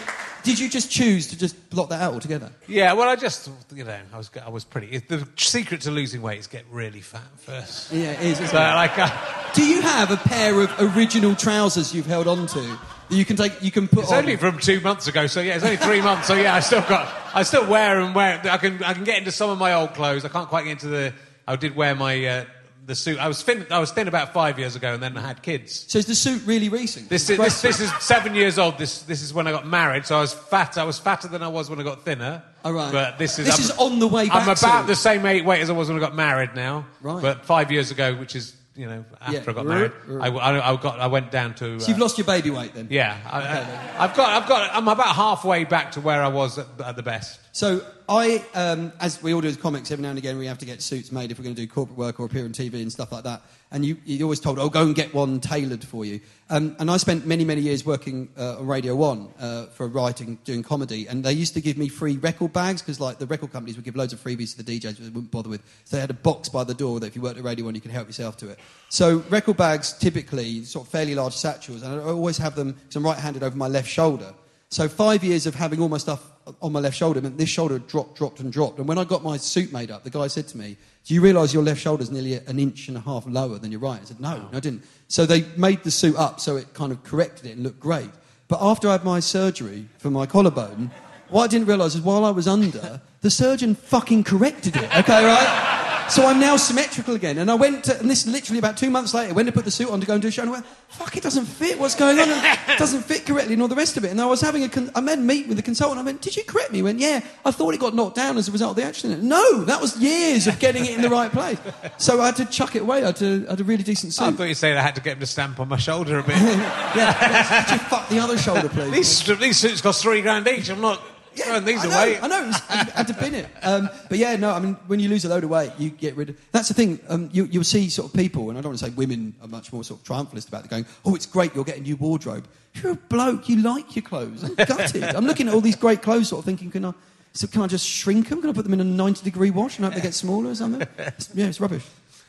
Did you just choose to just block that out altogether? Yeah, well, I just, you know, I was, I was pretty. The secret to losing weight is get really fat first. Yeah, it is. So, it? like, uh, Do you have a pair of original trousers you've held on to that you can take? You can put it's on. only from two months ago, so yeah, it's only three months. So yeah, I still got, I still wear and wear. I can, I can get into some of my old clothes. I can't quite get into the. I did wear my uh, the suit. I was thin. I was thin about five years ago, and then I had kids. so is the suit really recent? This is, this, this is seven years old. This, this is when I got married, so I was fat. I was fatter than I was when I got thinner. All right. But this is This I'm- is on the way back I'm about the same weight as I was when I got married now. Right. But five years ago, which is you know after Yeah. I got married, I, I, I got I went down to. So you've uh, lost your baby weight then? Yeah, I, I've got I've got I'm about halfway back to where I was at, at the best. So I, um, as we all do as comics, every now and again we have to get suits made if we're going to do corporate work or appear on TV and stuff like that. And you, you're always told, oh, go and get one tailored for you. Um, and I spent many, many years working uh, on Radio 1 uh, for writing, doing comedy. And they used to give me free record bags because like, the record companies would give loads of freebies to the DJs they wouldn't bother with. So they had a box by the door that if you worked at Radio 1, you could help yourself to it. So record bags, typically, sort of fairly large satchels. And I always have them, because I'm right-handed, over my left shoulder. So five years of having all my stuff on my left shoulder meant this shoulder dropped, dropped, and dropped. And when I got my suit made up, the guy said to me, "Do you realise your left shoulder's nearly an inch and a half lower than your right?" I said, "No, no, I didn't." So they made the suit up so it kind of corrected it and looked great. But after I had my surgery for my collarbone, what I didn't realise is while I was under, the surgeon fucking corrected it. Okay, right? So I'm now symmetrical again. And I went to, and this literally about two months later, went to put the suit on to go and do a show, and I went, fuck, it doesn't fit. What's going on? It doesn't fit correctly and all the rest of it. And I was having a, con- I made a meet with the consultant. I went, did you correct me? He went, yeah, I thought it got knocked down as a result of the accident. No, that was years of getting it in the right place. So I had to chuck it away. I had, to, I had a really decent suit. I thought you said I had to get him to stamp on my shoulder a bit. yeah, could you fuck the other shoulder, please? these these suits cost three grand each. I'm not throwing these I know, away. I know. It was, I had to bin it. Um, but yeah, no. I mean, when you lose a load of weight, you get rid of. That's the thing. Um, you, you'll see sort of people, and I don't want to say women are much more sort of triumphalist about it, going, "Oh, it's great, you're getting new wardrobe." If You're a bloke. You like your clothes. I'm gutted. I'm looking at all these great clothes, sort of thinking, "Can I?" So can I just shrink them? Can I put them in a 90 degree wash and hope they get smaller or something? It's- yeah, it's rubbish.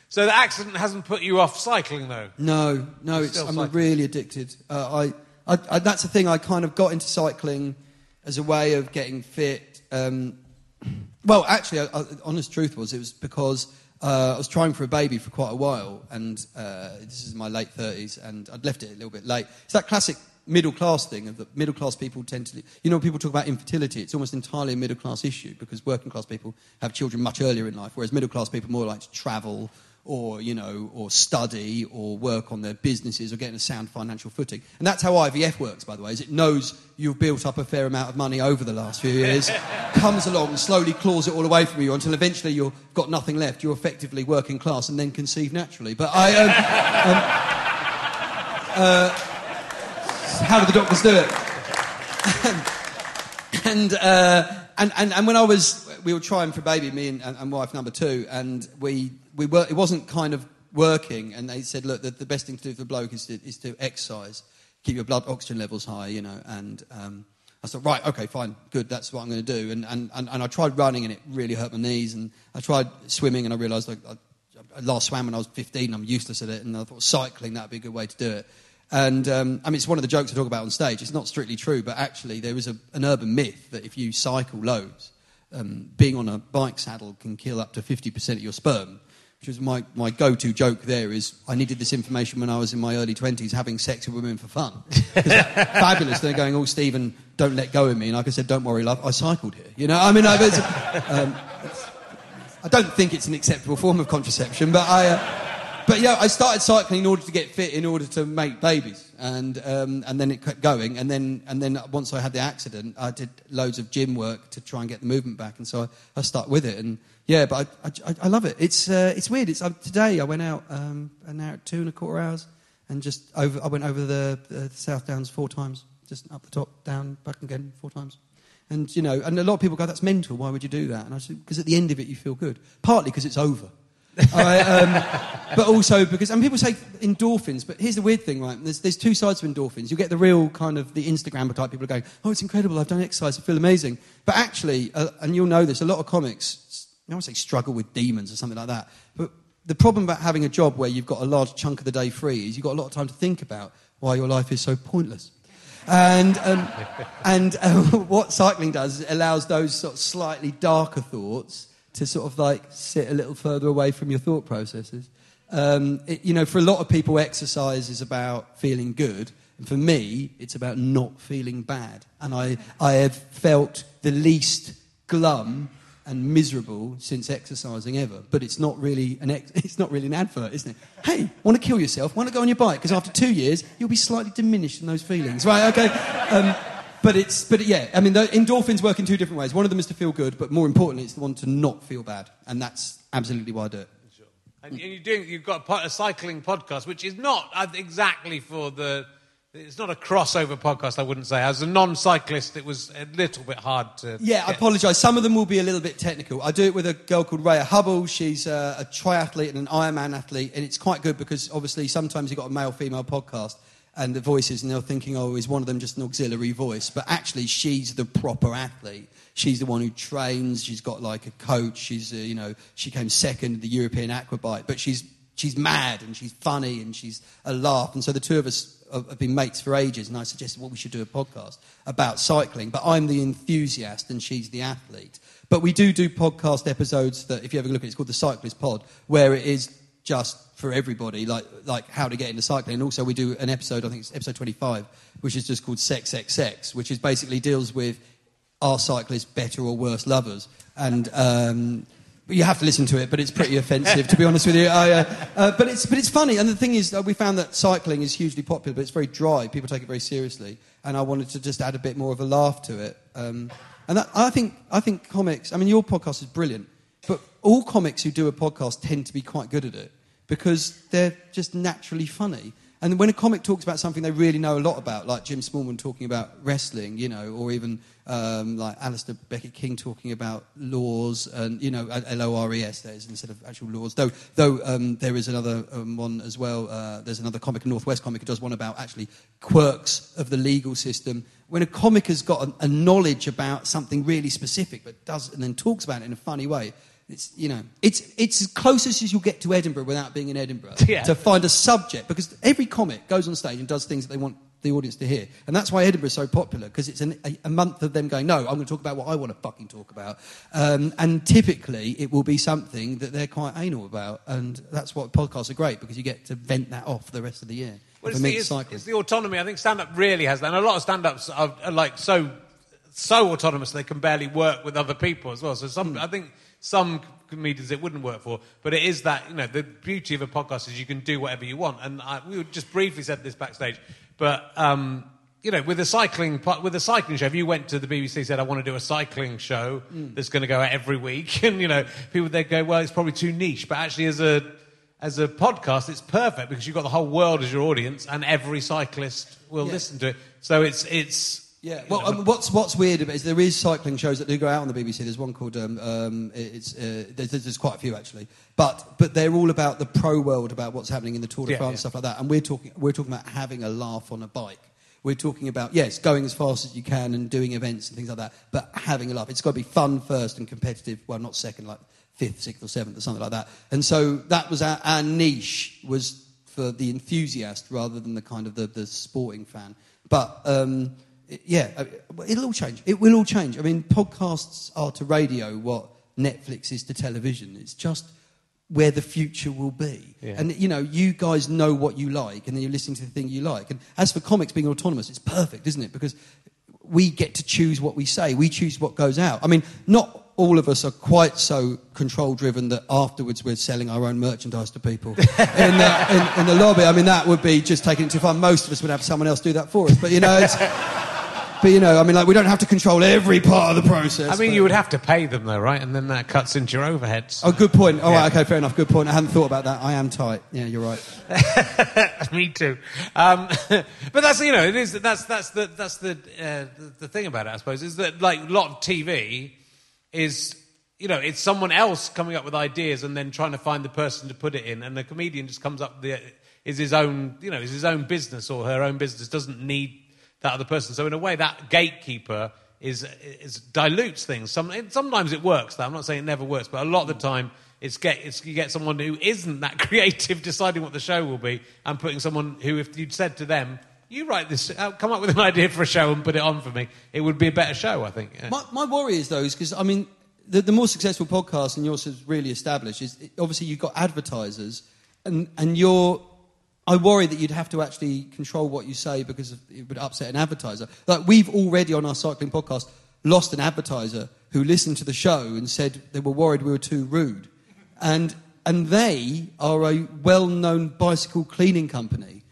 So the accident hasn't put you off cycling, though. No, no, it's, I'm really addicted. Uh, I, I, I, that's the thing. I kind of got into cycling as a way of getting fit. Um, well, actually, I, I, honest truth was it was because uh, I was trying for a baby for quite a while, and uh, this is my late 30s, and I'd left it a little bit late. It's that classic middle class thing of that middle class people tend to, you know, people talk about infertility, it's almost entirely a middle class issue because working class people have children much earlier in life, whereas middle class people more like to travel or you know, or study, or work on their businesses, or get a sound financial footing. And that's how IVF works, by the way, is it knows you've built up a fair amount of money over the last few years, comes along, slowly claws it all away from you until eventually you've got nothing left. You're effectively working class, and then conceive naturally. But I, um, um, uh, how do the doctors do it? and, uh, and, and, and when I was, we were trying for baby, me and, and, and wife number two, and we, we were, it wasn't kind of working, and they said, look, the, the best thing to do for a bloke is to, is to exercise, keep your blood oxygen levels high, you know, and um, I thought, right, okay, fine, good, that's what I'm going to do. And, and, and, and I tried running, and it really hurt my knees, and I tried swimming, and I realised like, I, I last swam when I was 15, I'm useless at it, and I thought cycling, that would be a good way to do it. And um, I mean, it's one of the jokes I talk about on stage. It's not strictly true, but actually, there is a, an urban myth that if you cycle loads, um, being on a bike saddle can kill up to 50% of your sperm. Which was my, my go to joke there is I needed this information when I was in my early 20s having sex with women for fun. fabulous. They're going, oh, Stephen, don't let go of me. And like I said, don't worry, love, I cycled here. You know, I mean, I, um, I don't think it's an acceptable form of contraception, but I. Uh, but yeah, I started cycling in order to get fit, in order to make babies, and um, and then it kept going, and then and then once I had the accident, I did loads of gym work to try and get the movement back, and so I, I stuck with it, and yeah, but I, I, I love it. It's uh, it's weird. It's uh, today I went out um, an hour, two and a quarter hours, and just over I went over the, the South Downs four times, just up the top, down, back again four times. And you know, and a lot of people go, "That's mental. Why would you do that?" And I said, "Because at the end of it, you feel good. Partly because it's over, Right, um, but also because and people say endorphins. But here's the weird thing, right? There's there's two sides to endorphins. You get the real kind of the Instagram type people going, "Oh, it's incredible. I've done exercise. I feel amazing." But actually, uh, and you'll know this, a lot of comics, I don't say struggle with demons or something like that, but the problem about having a job where you've got a large chunk of the day free is you've got a lot of time to think about why your life is so pointless. And, um, and uh, what cycling does is it allows those sort of slightly darker thoughts to sort of like sit a little further away from your thought processes. Um, it, you know, for a lot of people, exercise is about feeling good. And for me, it's about not feeling bad. And I, I have felt the least glum and miserable since exercising ever. But it's not really an, ex- it's not really an advert, isn't it? Hey, want to kill yourself? Want to go on your bike? Because after two years, you'll be slightly diminished in those feelings. Right, okay. Um, but it's, but yeah, I mean, the endorphins work in two different ways. One of them is to feel good, but more importantly, it's the one to not feel bad. And that's absolutely why I do it. sure. And you're doing, you've got a, a cycling podcast, which is not uh, exactly for the. It's not a crossover podcast, I wouldn't say. As a non-cyclist, it was a little bit hard to. Yeah, I apologise. Some of them will be a little bit technical. I do it with a girl called Raya Hubble. She's uh, a triathlete and an Ironman athlete, and it's quite good because obviously sometimes you've got a male-female podcast and the voices, and they're thinking, oh, is one of them just an auxiliary voice? But actually, she's the proper athlete. She's the one who trains. She's got like a coach. She's, uh, you know, she came second in the European Aquabike, but she's she's mad and she's funny and she's a laugh. And so the two of us have have been mates for ages. And I suggested, well, we should do a podcast about cycling. But I'm the enthusiast and she's the athlete. But we do do podcast episodes that, if you ever look at it, it's called the Cyclist Pod, where it is just for everybody, like like how to get into cycling. And also we do an episode, I think it's episode 25, which is just called Sex Sex Sex, which is basically deals with are cyclists better or worse lovers? And um, you have to listen to it, but it's pretty offensive, to be honest with you. I, uh, uh, but, it's, but it's funny. And the thing is, uh, we found that cycling is hugely popular, but it's very dry. People take it very seriously. And I wanted to just add a bit more of a laugh to it. Um, and that, I, think, I think comics, I mean, your podcast is brilliant, but all comics who do a podcast tend to be quite good at it because they're just naturally funny. And when a comic talks about something they really know a lot about, like Jim Smallman talking about wrestling, you know, or even um, like Alasdair Beckett King talking about laws, and you know, L O R E S there is instead of actual laws. Though, though um, there is another um, one as well. Uh, there's another comic, a Northwest comic, who does one about actually quirks of the legal system. When a comic has got a, a knowledge about something really specific, but does and then talks about it in a funny way, it's, you know, it's, it's as closest as you'll get to Edinburgh without being in Edinburgh Yeah. to find a subject because every comic goes on stage and does things that they want the audience to hear. And that's why Edinburgh is so popular because it's an, a, a month of them going, no, I'm going to talk about what I want to fucking talk about. Um, and typically it will be something that they're quite anal about. And that's what podcasts are great because you get to vent that off the rest of the year. Well, it's, the, it's it's, it's the autonomy. I think stand up really has that. And a lot of stand ups are, are like so so autonomous they can barely work with other people as well. So some, I think some comedians it wouldn't work for, but it is that you know the beauty of a podcast is you can do whatever you want. And I, we just briefly said this backstage, but. Um, you know, with a cycling with a cycling show, if you went to the BBC and said, "I want to do a cycling show that's going to go out every week," and you know, people they go, "Well, it's probably too niche." But actually, as a as a podcast, it's perfect because you've got the whole world as your audience, and every cyclist will listen to it. So it's it's Yeah, well, um, what's what's weird about it is there is cycling shows that do go out on the BBC. There's one called um, um, it's uh, there's, there's quite a few actually, but but they're all about the pro world, about what's happening in the Tour de Yeah, France yeah. stuff like that. And we're talking we're talking about having a laugh on a bike. We're talking about yes, going as fast as you can and doing events and things like that, but having a laugh. It's got to be fun first and competitive. Well, not second, like fifth, sixth, or seventh, or something like that. And so that was our, our niche was for the enthusiast rather than the kind of the, the sporting fan. But um, yeah, it'll all change. It will all change. I mean, podcasts are to radio what Netflix is to television. It's just where the future will be. Yeah. And you know, you guys know what you like, and then you're listening to the thing you like. And as for comics being autonomous, it's perfect, isn't it? Because we get to choose what we say. We choose what goes out. I mean, not all of us are quite so control driven that afterwards we're selling our own merchandise to people in, the, in, in the lobby. I mean, that would be just taking it too far. Most of us would have someone else do that for us. But you know, it's, but you know, I mean, like we don't have to control every part of the process. I mean, but- you would have to pay them though, right? And then that cuts into your overheads. Oh, good point. All Yeah. right, okay, fair enough. Good point. I hadn't thought about that. I am tight. Yeah, you're right. Me too. Um, but that's you know it is that's that's the that's the, uh, the thing about it I suppose is that like a lot of TV is you know it's someone else coming up with ideas and then trying to find the person to put it in and the comedian just comes up with the is his own you know is his own business or her own business doesn't need that other person so in a way that gatekeeper is, is dilutes things Some, it, sometimes it works though I'm not saying it never works but a lot of the time it's get it's, you get someone who isn't that creative deciding what the show will be and putting someone who if you'd said to them You write this, uh, come up with an idea for a show and put it on for me. It would be a better show, I think. Yeah. My, my worry is though, is because I mean, the, the more successful podcast and yours is really established is obviously you've got advertisers, and and you're. I worry that you'd have to actually control what you say because it would upset an advertiser. Like we've already on our cycling podcast lost an advertiser who listened to the show and said they were worried we were too rude, and and they are a well-known bicycle cleaning company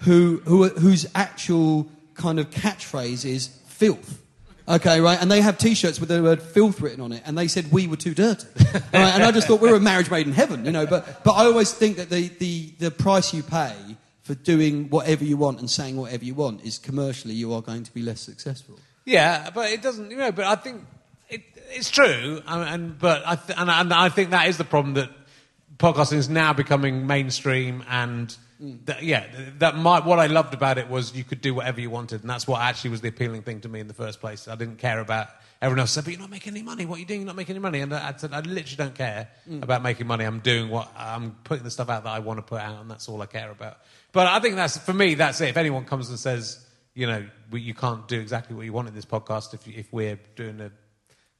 who, who whose actual kind of catchphrase is filth. Okay, right? And they have T-shirts with the word "filth" written on it, and they said we were too dirty. right? And I just thought we were a marriage made in heaven, you know. But but I always think that the, the, the price you pay for doing whatever you want and saying whatever you want is commercially you are going to be less successful. Yeah, but it doesn't, you know. But I think it, it's true, and, and but I th- and, and I think that is the problem that podcasting is now becoming mainstream and. That, yeah, that might, what I loved about it was you could do whatever you wanted, and that's what actually was the appealing thing to me in the first place. I didn't care about everyone else said, "But you're not making any money. What are you doing? You're not making any money." And I said, "I literally don't care mm. about making money. I'm doing what I'm putting the stuff out that I want to put out, and that's all I care about." But I think that's for me. That's it. If anyone comes and says, "You know, we, you can't do exactly what you want in this podcast," if if we're doing a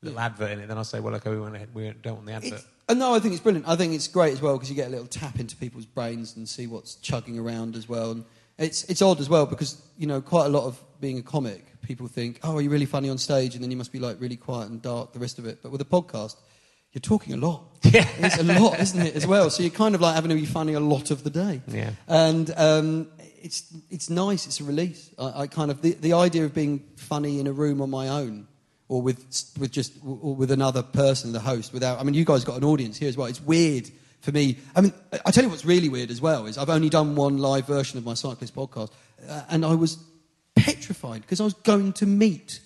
little advert in it, then I'll say, "Well, okay, we, want to, we don't want the advert." It's, uh, no, I think it's brilliant. I think it's great as well because you get a little tap into people's brains and see what's chugging around as well. And it's it's odd as well because you know quite a lot of being a comic, people think, oh, are you really funny on stage, and then you must be like really quiet and dark the rest of it. But with a podcast, you're talking a lot. Yeah. it's a lot, isn't it, as well? So you're kind of like having to be funny a lot of the day. Yeah. And um, it's it's nice. It's a release. I, I kind of the, the idea of being funny in a room on my own or with with just or with another person, the host. Without, I mean, you guys got an audience here as well. It's weird for me. I mean, I tell you what's really weird as well is I've only done one live version of my cyclist podcast, uh, and I was petrified because I was going to meet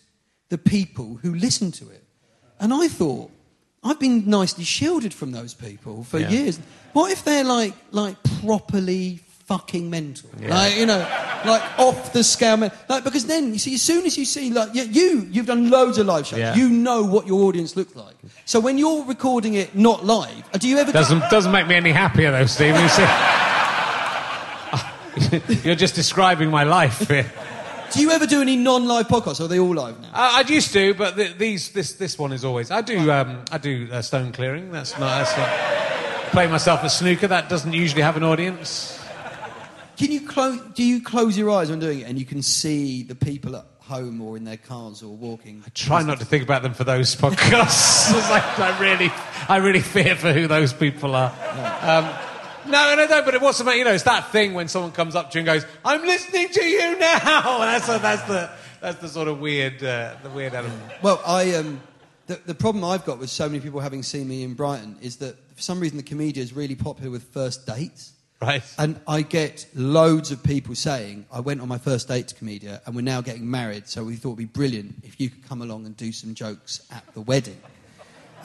the people who listen to it, and I thought. I've been nicely shielded from those people for Yeah. years. What if they're like, like properly fucking mental? Like, you know, like off the scale. Like, because then, you see, as soon as you see, like, you, you've done loads of live shows. Yeah. You know what your audience looks like. So when you're recording it not live, uh, do you ever... Doesn't doesn't make me any happier though, Steve. You see, you're just describing my life here. Do you ever do any non-live podcasts? Or are they all live now? I, I used to, but the, these this this one is always. I do um, I do uh, stone clearing. That's not that's not. Play myself at snooker. That doesn't usually have an audience. Can you close? Do you close your eyes when doing it, and you can see the people at home or in their cars or walking? I try not to think about them for those podcasts. Like, I really, I really fear for who those people are. Um, no, no, no. But it what's the? You know, it's that thing when someone comes up to you and goes, "I'm listening to you now." That's the, that's the that's the sort of weird, uh, the weird element. Well, I um, the, the problem I've got with so many people having seen me in Brighton is that for some reason the Komedia is really popular with first dates. Right. And I get loads of people saying, I went on my first date to Komedia and we're now getting married, so we thought it'd be brilliant if you could come along and do some jokes at the wedding.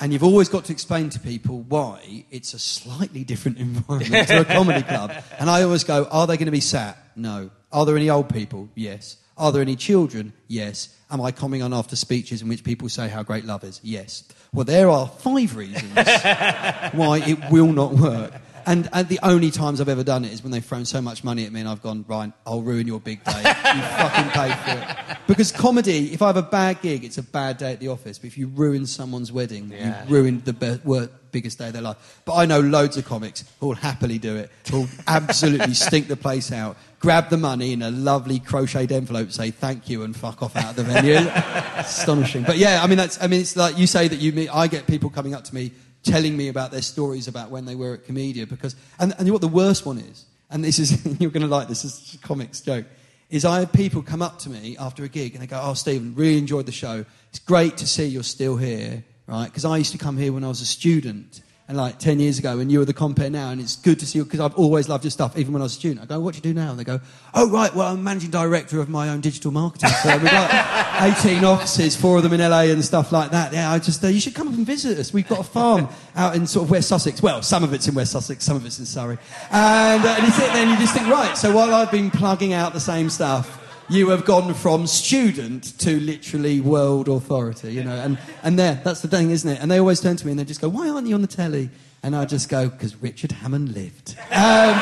And you've always got to explain to people why it's a slightly different environment to a comedy club. And I always go, Are they going to be sat? No. Are there any old people? Yes. Are there any children? Yes. Am I coming on after speeches in which people say how great love is? Yes. Well, there are five reasons why it will not work. And, and the only times I've ever done it is when they've thrown so much money at me and I've gone, Ryan, I'll ruin your big day. You fucking pay for it. Because comedy, if I have a bad gig, it's a bad day at the office. But if you ruin someone's wedding, Yeah. you ruined the be- wor- biggest day of their life. But I know loads of comics who will happily do it, who will absolutely stink the place out, grab the money in a lovely crocheted envelope, say thank you, and fuck off out of the venue. Astonishing. But yeah, I mean, that's, I mean, it's like you say that you meet, I get people coming up to me telling me about their stories about when they were at Komedia because, and, and you know what the worst one is? And this is, you're going to like this, this is a comics joke. Is I had people come up to me after a gig and they go, Oh, Stephen, really enjoyed the show. It's great to see you're still here, right? Because I used to come here when I was a student and like 10 years ago, and you were the compare now, and it's good to see you because I've always loved your stuff, even when I was a student. I go, What do you do now? And they go, Oh, right, well, I'm managing director of my own digital marketing firm. We've got 18 offices, four of them in LA and stuff like that. Yeah, I just, uh, you should come up and visit us. We've got a farm out in sort of West Sussex. Well, some of it's in West Sussex, some of it's in Surrey. And, uh, and you sit there and you just think, Right, so while I've been plugging out the same stuff, you have gone from student to literally world authority, you know, and, and there, that's the thing, isn't it? And they always turn to me and they just go, why aren't you on the telly? And I just go, because Richard Hammond lived. Um,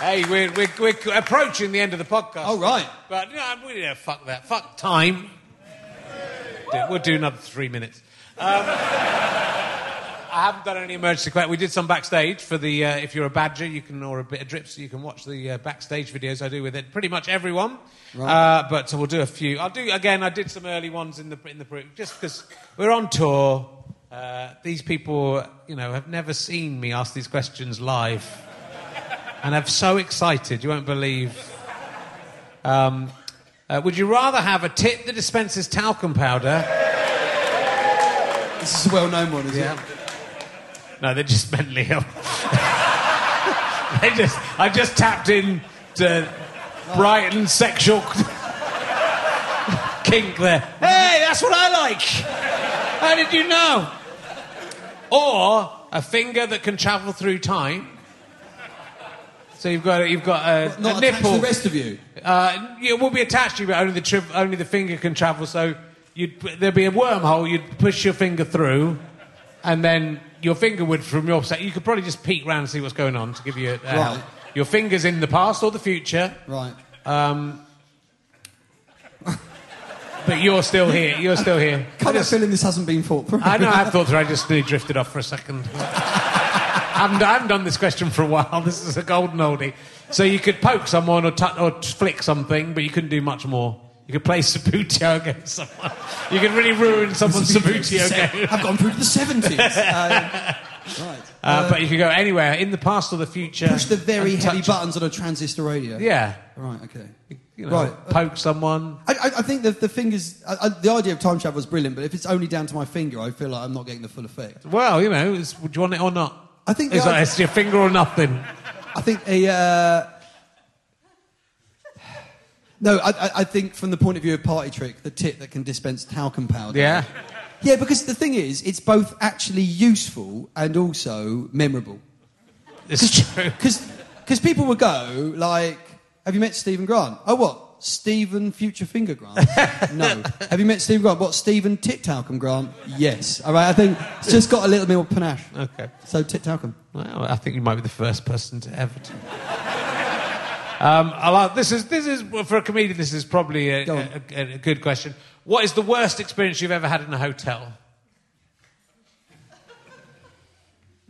Hey, we're, we're, we're approaching the end of the podcast. Oh, right. But, you know, really, yeah, fuck that. Fuck time. We'll do another three minutes. Um, I haven't done any emergency questions. We did some backstage for the, uh, if you're a badger, you can, or a bit of drips, you can watch the uh, backstage videos I do with it. Pretty much everyone. Uh, but we'll do a few. I'll do, again, I did some early ones in the, in the, just because we're on tour. Uh, these people, you know, have never seen me ask these questions live. And I'm so excited, you won't believe. Um, uh, would you rather have a tit that dispenses talcum powder? This is a well-known one, is Yeah. it? No, they're just mentally ill. they just, I just tapped in to Brighton sexual kink there. Hey, that's what I like. How did you know? Or a finger that can travel through time. So you've got you've got a, Not a attached nipple. to the rest of you. Uh, it will be attached to you, but only the tri- only the finger can travel. So you'd, there'd be a wormhole. You'd push your finger through, and then your finger would, from your side, you could probably just peek round and see what's going on to give you. Uh, Right. Your finger's in the past or the future, Right. um, but you're still here. You're still here. Kind of feeling this hasn't been thought through. I know. I have thought through. I just nearly drifted off for a second. I haven't, I haven't done this question for a while. This is a golden oldie. So you could poke someone or, tu- or flick something, but you couldn't do much more. You could play Subbuteo against someone. You could really ruin someone's Subbuteo game. I've gone through to the 70s. Um, right. Uh, but you could go anywhere in the past or the future. Push the very heavy buttons on a transistor radio. Yeah. Right, okay. You know, Right. Poke someone. I, I, I think the, the fingers, I, I, the idea of time travel is brilliant, but if it's only down to my finger, I feel like I'm not getting the full effect. Well, you know, it's, do you want it or not? I think It's the like it's your finger or nothing. I think a. No, I, I, I think from the point of view of party trick, the tit that can dispense talcum powder. Yeah. Yeah, because the thing is, it's both actually useful and also memorable. It's true. Because people would go, like, have you met Stephen Grant? Oh, what? Stephen Future Finger Grant? no. Have you met Stephen Grant? What? Stephen Tit Talcum Grant? Yes. All right, I think it's just got a little bit more panache. Okay. So, Tit Talcum. Well, I think you might be the first person to ever. Um, this is this is for a comedian. This is probably a, a, a, a good question. What is the worst experience you've ever had in a hotel?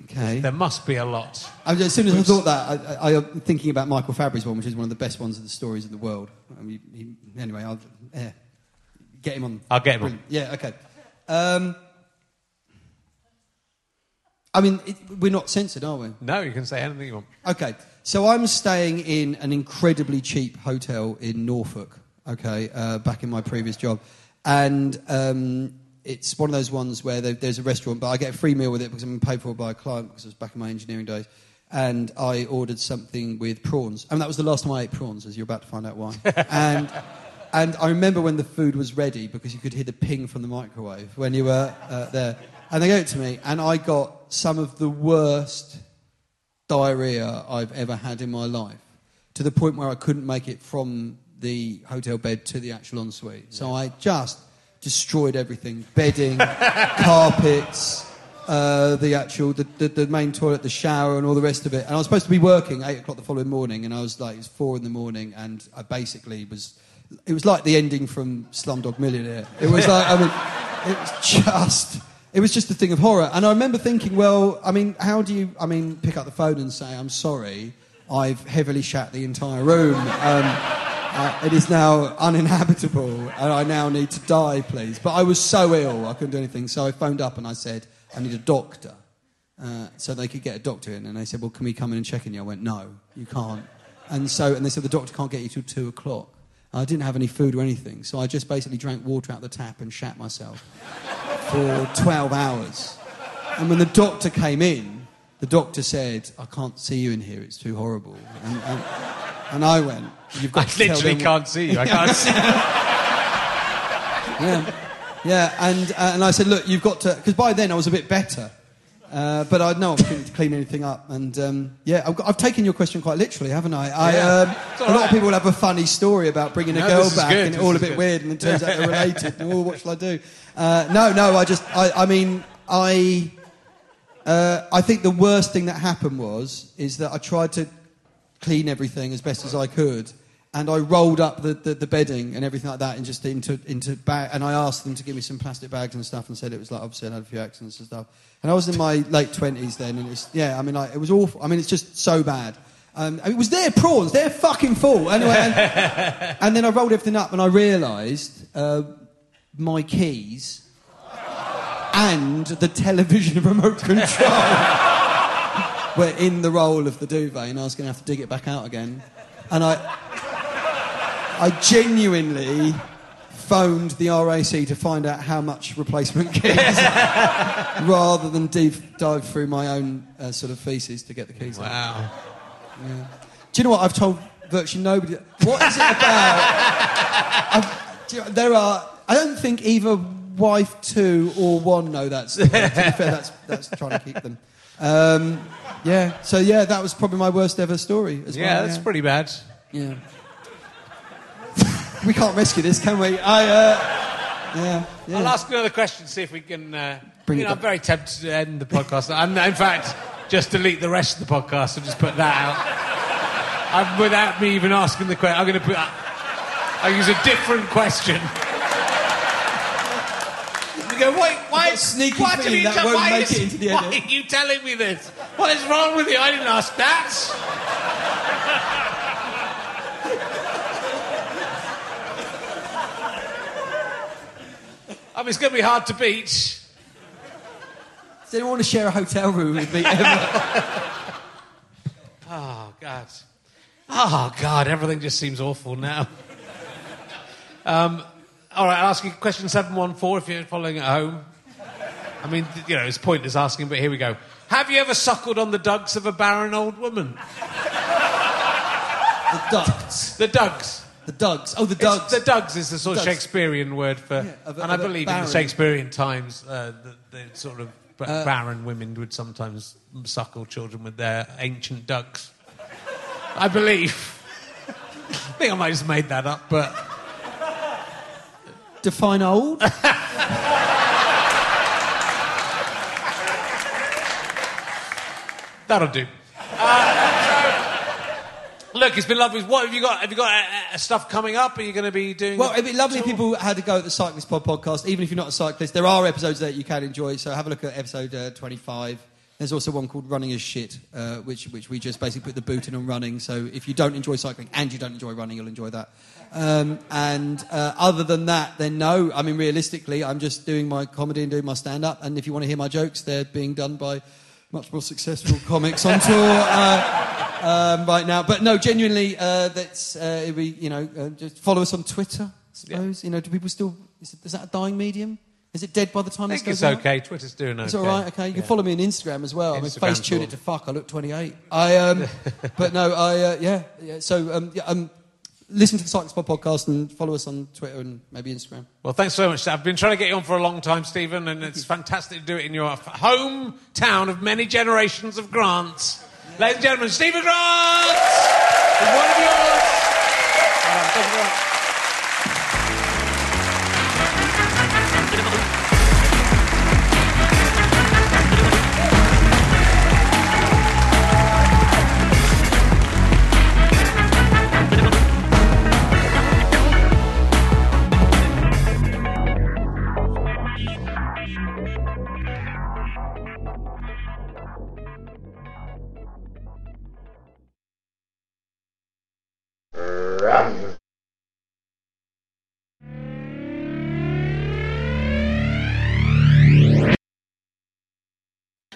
Okay. There must be a lot. I as soon as I thought that, I, I, I'm thinking about Michael Fabbri's one, which is one of the best ones of the stories in the world. I mean, he, anyway, I'll yeah, get him on. I'll get him on. Yeah, okay. Um, I mean, it, we're not censored, are we? No, you can say anything you want. Okay, so I'm staying in an incredibly cheap hotel in Norfolk, okay, uh, back in my previous job. And um, it's one of those ones where there, there's a restaurant, but I get a free meal with it because I'm paid for by a client because I was back in my engineering days. And I ordered something with prawns. And that was the last time I ate prawns, as you're about to find out why. and, and I remember when the food was ready because you could hear the ping from the microwave when you were uh, there. And they gave it to me, and I got some of the worst diarrhea I've ever had in my life, to the point where I couldn't make it from the hotel bed to the actual ensuite. So I just destroyed everything: bedding, carpets, uh, the actual the, the, the main toilet, the shower, and all the rest of it. And I was supposed to be working eight o'clock the following morning, and I was like, it's four in the morning, and I basically was. It was like the ending from Slumdog Millionaire. It was like I mean, it was just. It was just a thing of horror. And I remember thinking, well, I mean, how do you, I mean, pick up the phone and say, I'm sorry, I've heavily shat the entire room. Um, uh, it is now uninhabitable and I now need to die, please. But I was so ill, I couldn't do anything. So I phoned up and I said, I need a doctor. Uh, so they could get a doctor in. And they said, well, can we come in and check on you? I went, no, you can't. And so, and they said, the doctor can't get you till two o'clock. I didn't have any food or anything. So I just basically drank water out the tap and shat myself for 12 hours. And when the doctor came in, the doctor said, I can't see you in here, it's too horrible. And, and, and I went, You've got I literally can't see you. I can't see. Yeah, yeah and, uh, and I said, Look, you've got to, because by then I was a bit better. Uh, but I know I couldn't clean anything up. And um, yeah, I've, got, I've taken your question quite literally, haven't I? I Yeah. um, a all lot of people will have a funny story about bringing a girl back good, and this all a bit good. weird, and it turns out they're related. And, oh, what shall I do? Uh, no, no, I just, I, I mean, I, uh, I think the worst thing that happened was is that I tried to clean everything as best as I could. And I rolled up the, the, the bedding and everything like that and just into, into bag. And I asked them to give me some plastic bags and stuff and said it was like, obviously, I had a few accidents and stuff. And I was in my late 20s then. And it's, yeah, I mean, like, it was awful. I mean, it's just so bad. Um, it was their prawns, their fucking fault. Anyway, and, and then I rolled everything up and I realised uh, my keys and the television remote control were in the roll of the duvet, and I was going to have to dig it back out again. And I, I genuinely phoned the RAC to find out how much replacement keys, rather than deep dive through my own uh, sort of feces to get the keys. out. Wow. Yeah. Do you know what I've told virtually nobody? What is it about? Do you know, there are. I don't think either wife two or one know that. story. to be fair, that's that's trying to keep them. Um, yeah. So yeah, that was probably my worst ever story as Yeah, well. that's pretty bad. Yeah. We can't rescue this, can we? I. Uh, yeah. yeah. I'll ask another question, see if we can. Uh, Bring you it know, I'm very tempted to end the podcast. and in fact, just delete the rest of the podcast and just put that out. I'm, without me even asking the question, I'm going to put. I'll use a different question. You go, wait, why? sneaky have feeling that won't why make is- it into the Why edit. are you telling me this? What is wrong with you? I didn't ask that. I mean, it's going to be hard to beat. Does anyone want to share a hotel room with me ever? Oh, God. Oh, God, everything just seems awful now. Um, all right, I'll ask you question 714 if you're following at home. I mean, you know, it's pointless asking, but here we go. Have you ever suckled on the dugs of a barren old woman? the ducks. The dugs. The dugs. Oh, the dugs. the dugs is the sort of Dugs. Shakespearean word for. of a- and I of a believe in the Shakespearean times, uh, the, the sort of b- Uh, barren women would sometimes suckle children with their ancient dugs. I believe. I think I might have just made that up, but. Define old. That'll do. Look, it's been lovely. What have you got? Have you got uh, uh, stuff coming up? Are you going to be doing? Well, it'd be lovely if people had to go at the Cyclist Pod podcast, even if you're not a cyclist. There are episodes that you can enjoy, so have a look at episode uh, 25. There's also one called Running as Shit, uh, which, which we just basically put the boot in on running. So if you don't enjoy cycling and you don't enjoy running, you'll enjoy that. Um, and uh, other than that, then no. I mean, realistically, I'm just doing my comedy and doing my stand up. And if you want to hear my jokes, they're being done by much more successful comics on tour. Uh, um, right now. But no, genuinely, uh, that's uh, it'd you know, uh, just follow us on Twitter. I suppose you know. Do people still? Is, it, is that a dying medium? Is it dead by the time I think it's out? okay. Twitter's doing okay. It's all right. Okay, you can follow me on Instagram as well. I mean, face tune it to fuck. I look 28. I um, but no, I uh, yeah, yeah. So um, yeah, um, listen to the Cyclist Pod podcast and follow us on Twitter and maybe Instagram. Well, thanks so much. I've been trying to get you on for a long time, Stephen, and it's fantastic to do it in your hometown of many generations of Grants. Ladies and gentlemen, Stephen Grant! one of yours.